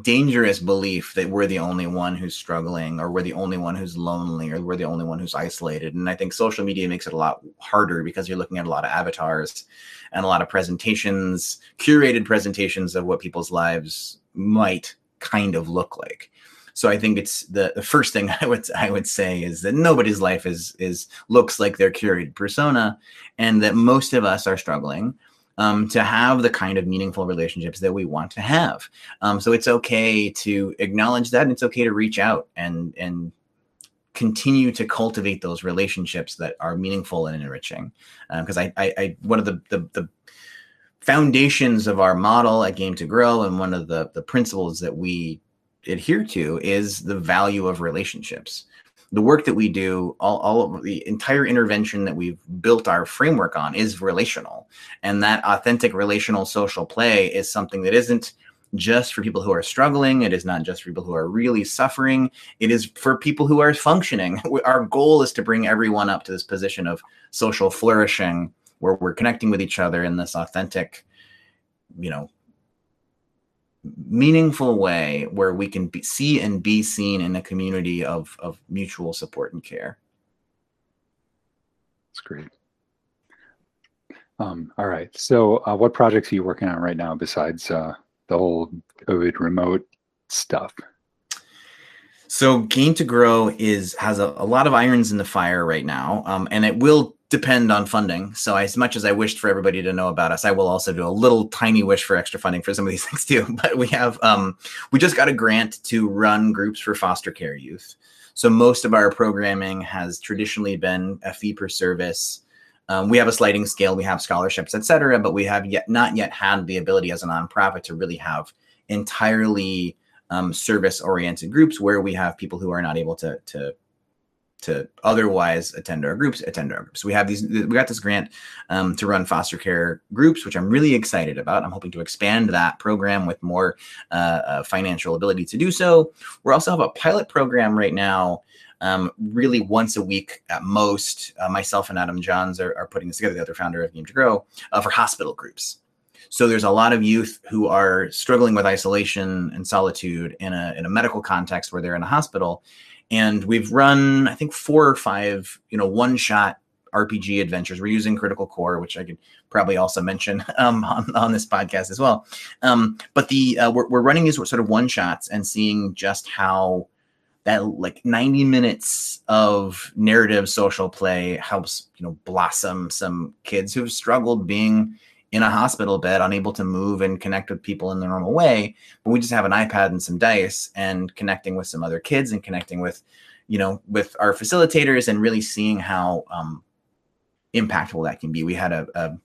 dangerous belief that we're the only one who's struggling or we're the only one who's lonely or we're the only one who's isolated. And i think social media makes it a lot harder because you're looking at a lot of avatars and a lot of presentations curated presentations of what people's lives might kind of look like. So i think it's the, the first thing i would i would say is that nobody's life is is looks like their curated persona and that most of us are struggling um, to have the kind of meaningful relationships that we want to have. Um, so it's okay to acknowledge that, and it's okay to reach out and and continue to cultivate those relationships that are meaningful and enriching. Because um, I, I, I, one of the, the the foundations of our model at Game to Grow and one of the, the principles that we adhere to is the value of relationships. The work that we do, all, all of the entire intervention that we've built our framework on is relational. And that authentic relational social play is something that isn't just for people who are struggling. It is not just for people who are really suffering. It is for people who are functioning. Our goal is to bring everyone up to this position of social flourishing where we're connecting with each other in this authentic, you know, meaningful way where we can be, see and be seen in a community of, of mutual support and care. That's great. Um, all right. So, uh, what projects are you working on right now besides uh, the whole COVID remote stuff? So, Game to Grow is has a, a lot of irons in the fire right now, um, and it will depend on funding. So as much as I wished for everybody to know about us, I will also do a little tiny wish for extra funding for some of these things too. But we have um, we just got a grant to run groups for foster care youth. So most of our programming has traditionally been a fee per service. Um, we have a sliding scale, we have scholarships, et cetera, but we have yet not yet had the ability as a nonprofit to really have entirely um, service oriented groups where we have people who are not able to to to otherwise attend our groups attend our groups. We have these we got this grant um, to run foster care groups which i'm really excited about. I'm hoping to expand that program with more uh, uh, financial ability to do so. We also have a pilot program right now um, really once a week at most. Uh, myself and adam johns are, are, putting this together the other founder of game to grow uh, for hospital groups so there's a lot of youth who are struggling with isolation and solitude in a, in a medical context where they're in a hospital. And we've run i think four or five you know one shot rpg adventures. We're using critical core which i could probably also mention um, on, on this podcast as well. Um, but the uh, we're, we're running these sort of one shots and seeing just how that like 90 minutes of narrative social play helps you know blossom some kids who've struggled being in a hospital bed, unable to move and connect with people in the normal way. But we just have an iPad and some dice and connecting with some other kids and connecting with, you know, with our facilitators and really seeing how um, impactful that can be. We had a, a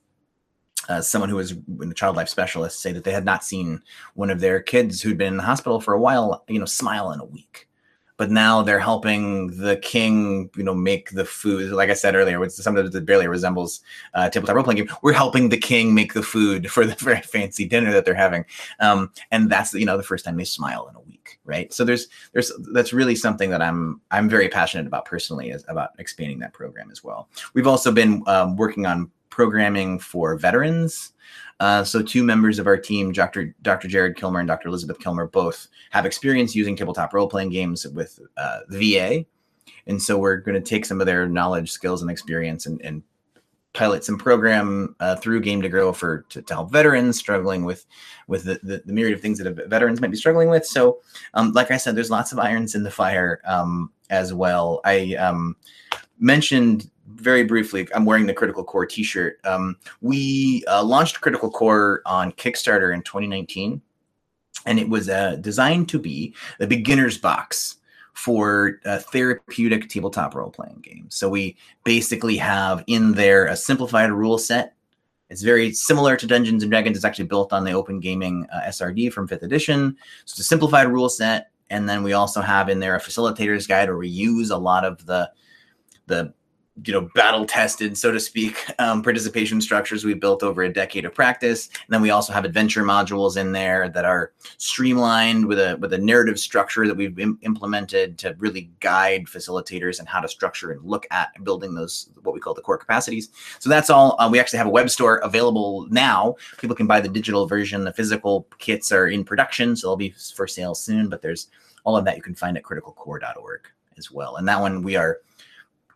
uh, someone who was a child life specialist say that they had not seen one of their kids who'd been in the hospital for a while, you know, smile in a week but now they're helping the king, you know, make the food. Like I said earlier, which sometimes that barely resembles uh, tabletop role playing game. We're helping the king make the food for the very fancy dinner that they're having, um, and that's you know the first time they smile in a week, right? So there's there's that's really something that I'm I'm very passionate about personally is about expanding that program as well. We've also been um, working on programming for veterans. Uh, so two members of our team, Dr. Dr. Jared Kilmer and Dr. Elizabeth Kilmer, both have experience using tabletop role-playing games with uh, VA. And so we're going to take some of their knowledge, skills, and experience and, and pilot some program uh, through Game to Grow for to, to help veterans struggling with with the, the, the, myriad of things that veterans might be struggling with. So, um, like I said, there's lots of irons in the fire um, as well. I um, mentioned very briefly, I'm wearing the Critical Core T-shirt. Um, we uh, launched Critical Core on Kickstarter in 2019, and it was uh, designed to be the beginner's box for a therapeutic tabletop role-playing games. So we basically have in there a simplified rule set. It's very similar to Dungeons and Dragons. It's actually built on the Open Gaming uh, SRD from Fifth Edition. So it's a simplified rule set, and then we also have in there a facilitator's guide where we use a lot of the the you know battle tested so to speak um, participation structures we built over a decade of practice. And then we also have adventure modules in there that are streamlined with a with a narrative structure that we've Im- implemented to really guide facilitators and how to structure and look at building those what we call the core capacities. So that's all uh, we actually have a web store available now. People can buy the digital version. The physical kits are in production so they'll be for sale soon but there's all of that you can find at criticalcore.org as well. And that one we are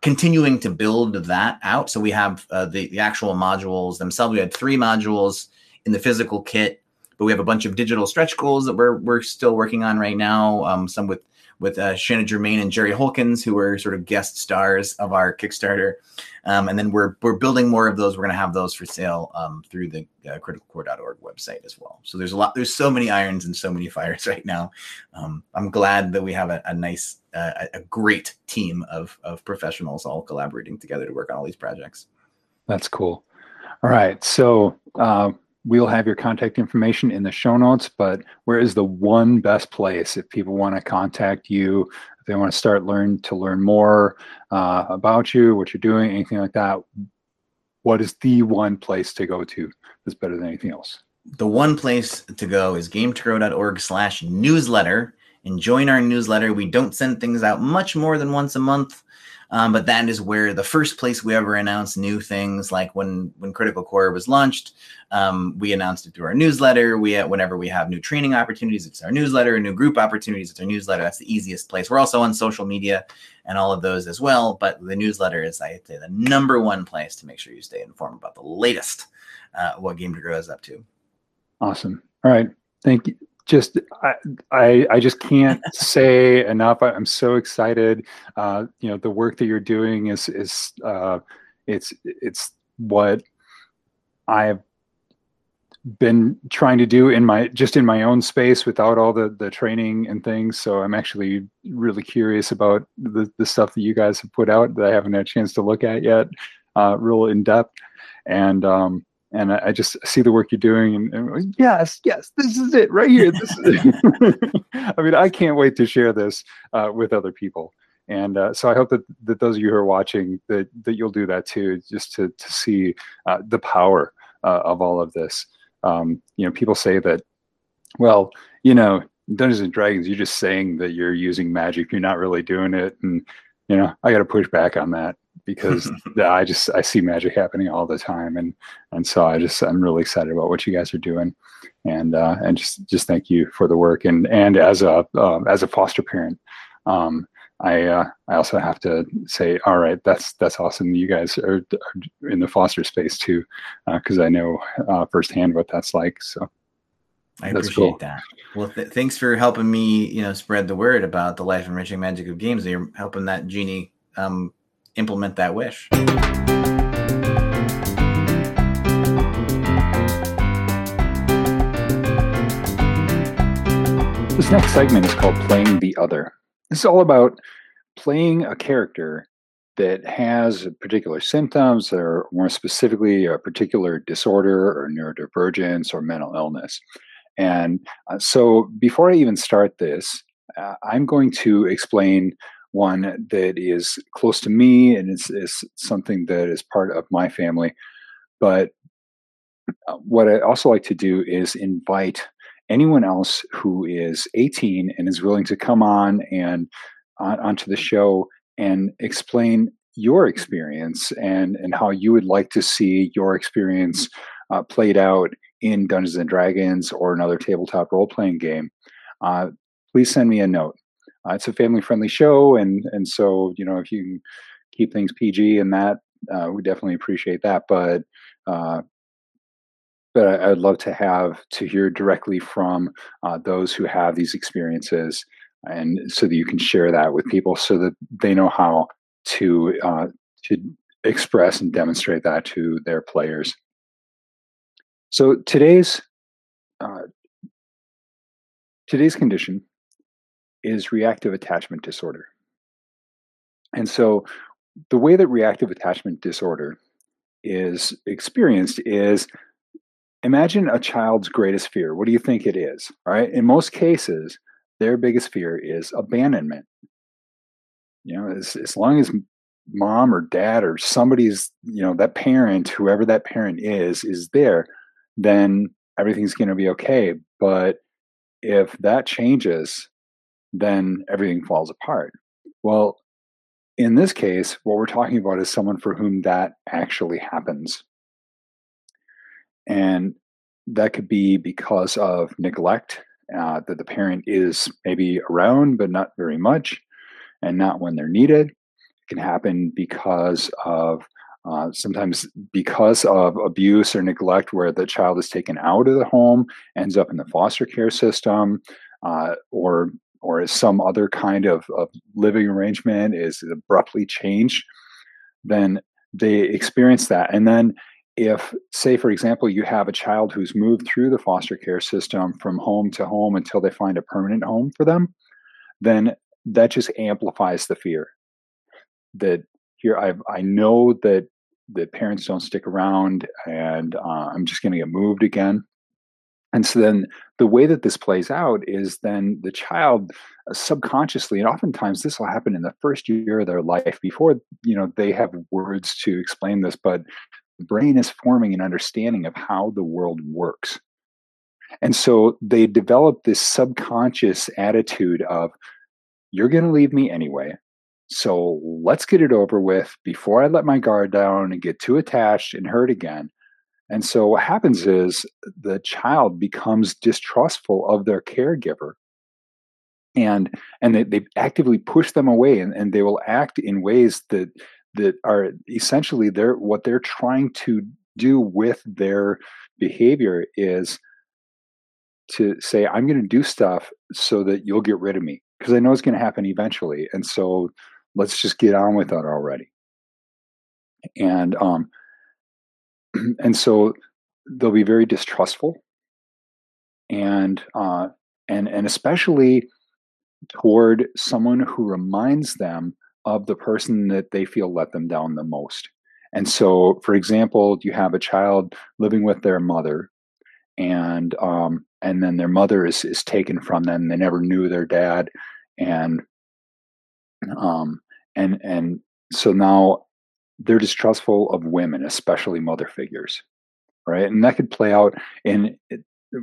continuing to build that out. So we have uh, the, the actual modules themselves. We had three modules in the physical kit, but we have a bunch of digital stretch goals that we're, we're still working on right now. Um, some with with uh, Shanna Germain and Jerry Holkins, who are sort of guest stars of our Kickstarter. Um, and then we're we're building more of those. We're going to have those for sale um, through the uh, criticalcore.org website as well. So there's a lot. There's so many irons and so many fires right now. Um, I'm glad that we have a, a nice, uh, a great team of of professionals all collaborating together to work on all these projects. That's cool. All right. So uh, we'll have your contact information in the show notes, but where is the one best place if people want to contact you, if they want to start learn to learn more uh, about you, what you're doing, anything like that? What is the one place to go to that's better than anything else? The one place to go is gametogrow.org slash newsletter and join our newsletter. We don't send things out much more than once a month. Um, but that is where the first place we ever announced new things, like when when Critical Core was launched, um, we announced it through our newsletter. We whenever we have new training opportunities, it's our newsletter. New group opportunities, it's our newsletter. That's the easiest place. We're also on social media and all of those as well. But the newsletter is, I say, the number one place to make sure you stay informed about the latest uh, what Game to Grow is up to. Awesome. All right. Thank you just I, I, I just can't say enough. I, am so excited. Uh, you know, the work that you're doing is is uh, it's it's what I've been trying to do in my just in my own space without all the the training and things. So I'm actually really curious about the the stuff that you guys have put out that I haven't had a chance to look at yet, uh, real in depth. And um, and I, I, just see the work you're doing and, and, yes yes this is it right here this is i mean i can't wait to share this uh, with other people. And uh, so i hope that, that those of you who are watching that, that you'll do that too just to, to see uh, the power uh, of all of this. Um, you know people say that well you know dungeons and dragons you're just saying that you're using magic you're not really doing it and you know i got to push back on that because I just I see magic happening all the time, and and so I just I'm really excited about what you guys are doing, and uh, and just just thank you for the work, and and as a uh, as a foster parent, um, I uh, I also have to say, all right, that's that's awesome. You guys are, are in the foster space too, because uh, I know uh, firsthand what that's like. So. I appreciate cool. that. Well, th- thanks for helping me, you know, spread the word about the life enriching magic of games. You're helping that genie um, implement that wish. This next segment is called Playing the Other. This is all about playing a character that has particular symptoms or more specifically a particular disorder or neurodivergence or mental illness. And uh, so before I even start this, uh, I'm going to explain one that is close to me and is, is something that is part of my family. But uh, what I also like to do is invite anyone else who is 18 and is willing to come on and on, onto the show and explain your experience and and how you would like to see your experience uh, played out in Dungeons and Dragons or another tabletop role playing game. Uh, please send me a note uh, it's a family friendly show, and and so you know if you can keep things PG and that, uh, we definitely appreciate that. But uh, but I, would love to have to hear directly from uh, those who have these experiences, and so that you can share that with people, so that they know how to uh, to express and demonstrate that to their players. So today's uh, today's condition is reactive attachment disorder. And so the way that reactive attachment disorder is experienced is imagine a child's greatest fear. What do you think it is? Right? In most cases, their biggest fear is abandonment. You know, as, as long as mom or dad or somebody's, you know, that parent, whoever that parent is, is there, then everything's going to be okay. But if that changes, then everything falls apart. Well, in this case, what we're talking about is someone for whom that actually happens. And that could be because of neglect, uh, that the parent is maybe around, but not very much, and not when they're needed. It can happen because of uh, sometimes because of abuse or neglect, where the child is taken out of the home, ends up in the foster care system, uh, or or is some other kind of, of living arrangement is abruptly changed, then they experience that. And then if, say, for example, you have a child who's moved through the foster care system from home to home until they find a permanent home for them, then that just amplifies the fear that here I I know that the parents don't stick around and uh, i'm just going to get moved again and so then the way that this plays out is then the child uh, subconsciously, and oftentimes this will happen in the first year of their life before you know they have words to explain this, but the brain is forming an understanding of how the world works. And so they develop this subconscious attitude of, you're going to leave me anyway. So let's get it over with before I let my guard down and get too attached and hurt again. And so what happens is the child becomes distrustful of their caregiver and and they, they actively push them away and, and they will act in ways that that are essentially they're what they're trying to do with their behavior is to say i'm going to do stuff so that you'll get rid of me because i know it's going to happen eventually and so let's just get on with it already. And um and so they'll be very distrustful and uh, and and especially toward someone who reminds them of the person that they feel let them down the most. And so, for example, you have a child living with their mother, and um, and then their mother is is taken from them. They never knew their dad, and um, and and so now they're distrustful of women, especially mother figures, right? And that could play out in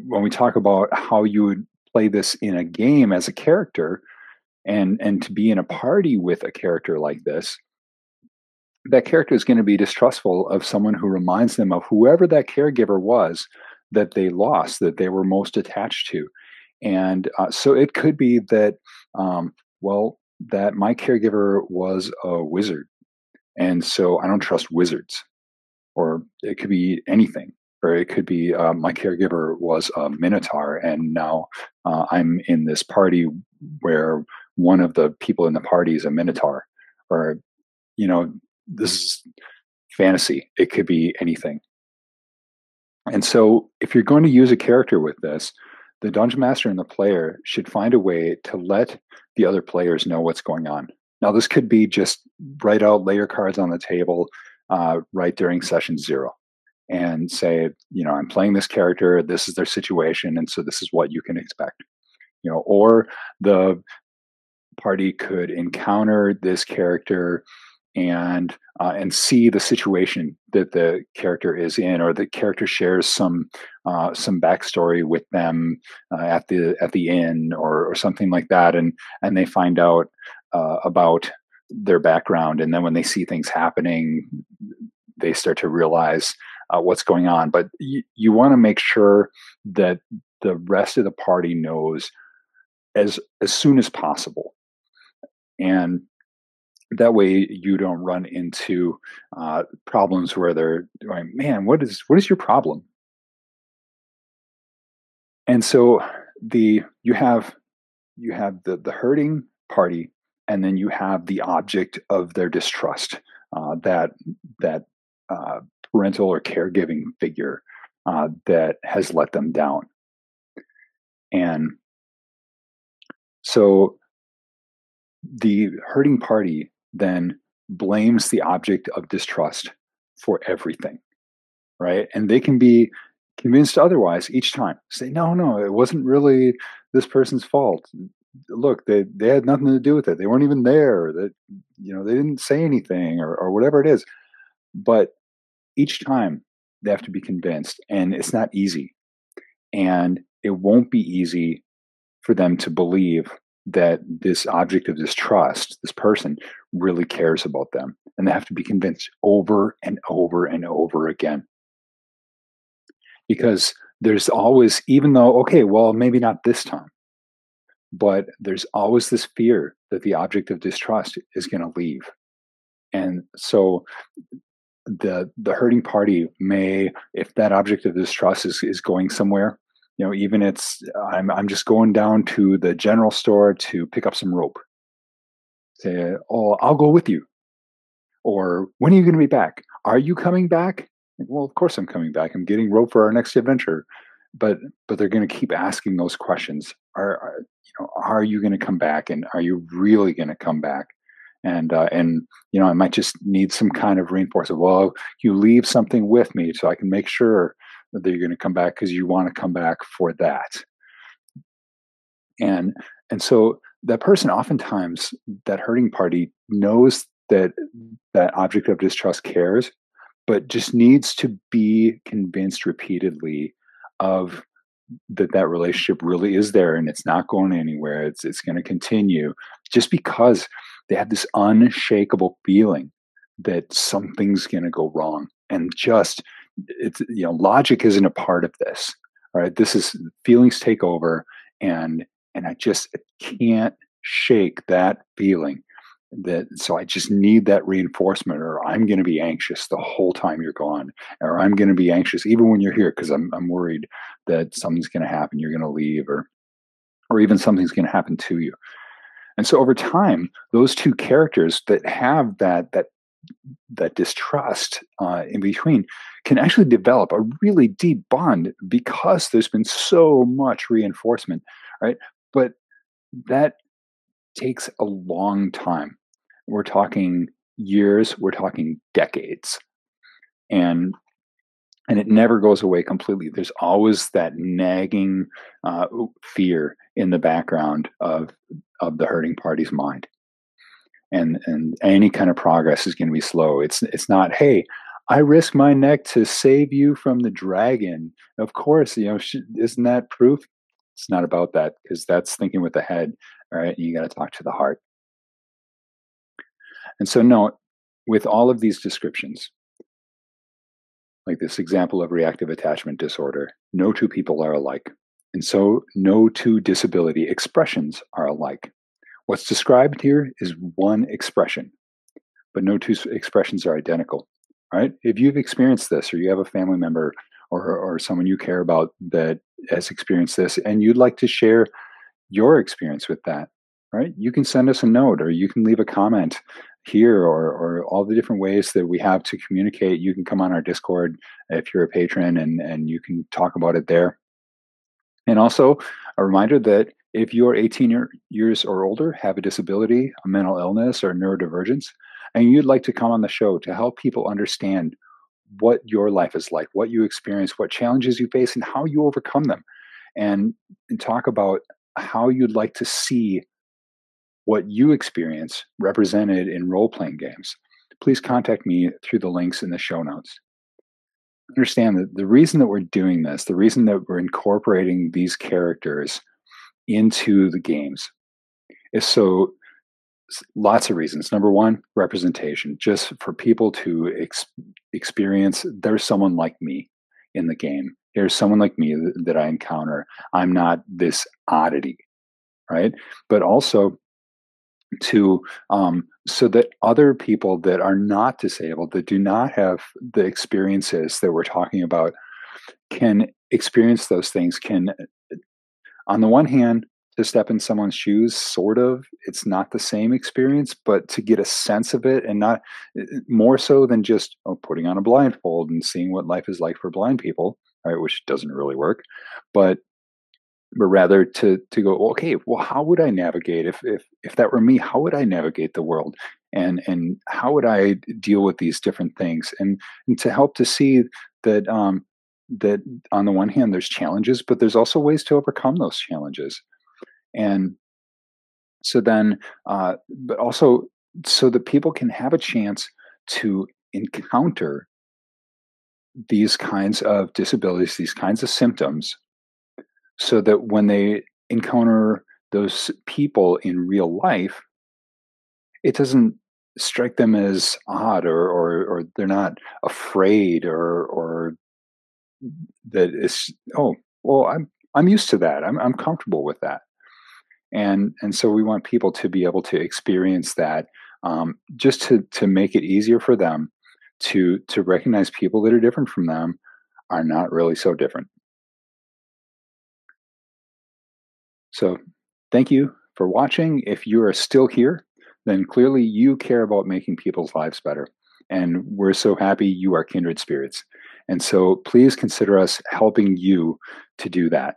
when we talk about how you would play this in a game as a character, and and to be in a party with a character like this. That character is going to be distrustful of someone who reminds them of whoever that caregiver was that they lost, that they were most attached to. And uh, so it could be that, um, well, that my caregiver was a wizard and so I don't trust wizards, or it could be anything. Or it could be uh, my caregiver was a minotaur, and now uh, I'm in this party where one of the people in the party is a minotaur. Or, you know, this is fantasy. It could be anything. And so, if you're going to use a character with this, the dungeon master and the player should find a way to let the other players know what's going on. Now, this could be just write out, lay your cards on the table uh, right during session zero and say, you know, I'm playing this character, this is their situation, and so this is what you can expect. You know, or the party could encounter this character and uh, and see the situation that the character is in, or the character shares some uh, some backstory with them uh, at the at the inn, or or something like that, and and they find out uh, about their background, and then when they see things happening, they start to realize uh, what's going on. But y- you want to make sure that the rest of the party knows as as soon as possible, and that way you don't run into uh, problems where they're going, "Man, what is what is your problem?" And so the you have you have the the hurting party and then you have the object of their distrust uh, that that uh, parental or caregiving figure uh, that has let them down. And so the hurting party then blames the object of distrust for everything right? And they can be convinced otherwise each time. Say no no it wasn't really this person's fault look, they they had nothing to do with it. They weren't even there. That you know, they didn't say anything or or whatever it is. But each time they have to be convinced, and it's not easy. And it won't be easy for them to believe that this object of distrust, this person, really cares about them. And they have to be convinced over and over and over again. Because there's always, even though, okay, well, maybe not this time, but there's always this fear that the object of distrust is going to leave. And so the the hurting party may if that object of distrust is, is going somewhere you know even it's i'm i'm just going down to the general store to pick up some rope. Say oh i'll go with you. Or when are you going to be back? Are you coming back? Well of course i'm coming back. I'm getting rope for our next adventure. But but they're going to keep asking those questions. Are, are are you going to come back and are you really going to come back and uh, and you know I might just need some kind of reinforcement. Well, you leave something with me so I can make sure that you're going to come back because you want to come back for that. And and so that person oftentimes that hurting party knows that that object of distrust cares, but just needs to be convinced repeatedly of that that relationship really is there and it's not going anywhere it's it's going to continue just because they have this unshakable feeling that something's going to go wrong and just it's you know logic isn't a part of this right? This is feelings take over and and i just can't shake that feeling that so i just need that reinforcement or i'm going to be anxious the whole time you're gone or i'm going to be anxious even when you're here because I'm, I'm worried that something's going to happen you're going to leave or or even something's going to happen to you and so over time those two characters that have that that that distrust uh, in between can actually develop a really deep bond because there's been so much reinforcement right but that takes a long time. We're talking years, we're talking decades. And and it never goes away completely. There's always that nagging uh, fear in the background of of the hurting party's mind, and and any kind of progress is going to be slow. It's it's not hey, I risk my neck to save you from the dragon. Of course, you know, isn't that proof? It's not about that because that's thinking with the head. All right. You got to talk to the heart. And so, note with all of these descriptions, like this example of reactive attachment disorder, no two people are alike. And so, no two disability expressions are alike. What's described here is one expression, but no two expressions are identical. Right? If you've experienced this or you have a family member or, or someone you care about that has experienced this and you'd like to share your experience with that, right? You can send us a note or you can leave a comment here or, or all the different ways that we have to communicate. You can come on our Discord if you're a patron and, and you can talk about it there. And also a reminder that if you're 18 year, years or older, have a disability, a mental illness, or neurodivergence, and you'd like to come on the show to help people understand what your life is like, what you experience, what challenges you face, and how you overcome them, and, and talk about how you'd like to see what you experience represented in role playing games, please contact me through the links in the show notes. Understand that the reason that we're doing this, the reason that we're incorporating these characters into the games is so lots of reasons. Number one, representation, just for people to ex- experience there's someone like me in the game. There's someone like me that, that I encounter. I'm not this oddity, right? But also to um, so that other people that are not disabled, that do not have the experiences that we're talking about, can experience those things. Can, on the one hand, to step in someone's shoes sort of it's not the same experience but to get a sense of it and not eh, eh, more so than just oh, putting on a blindfold and seeing what life is like for blind people right which doesn't really work but but rather to to go okay well how would i navigate? If if if that were me how would i navigate the world? And and how would i deal with these different things? And, and to help to see that um that on the one hand there's challenges but there's also ways to overcome those challenges. And so then uh, but also so that people can have a chance to encounter these kinds of disabilities these kinds of symptoms so that when they encounter those people in real life it doesn't strike them as odd or or, or they're not afraid or or that it's oh well i'm i'm used to that. I'm i'm comfortable with that. And and so we want people to be able to experience that um, just to to make it easier for them to to recognize people that are different from them are not really so different so thank you for watching. If you are still here then clearly you care about making people's lives better. And we're so happy you are kindred spirits. And so please consider us helping you to do that.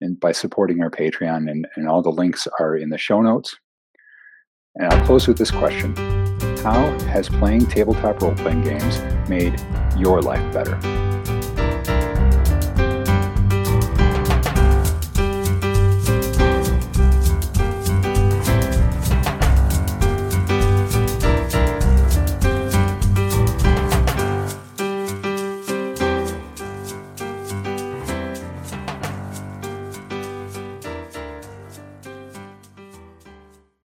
And by supporting our Patreon, and, and all the links are in the show notes. And I'll close with this question. How has playing tabletop role playing games made your life better?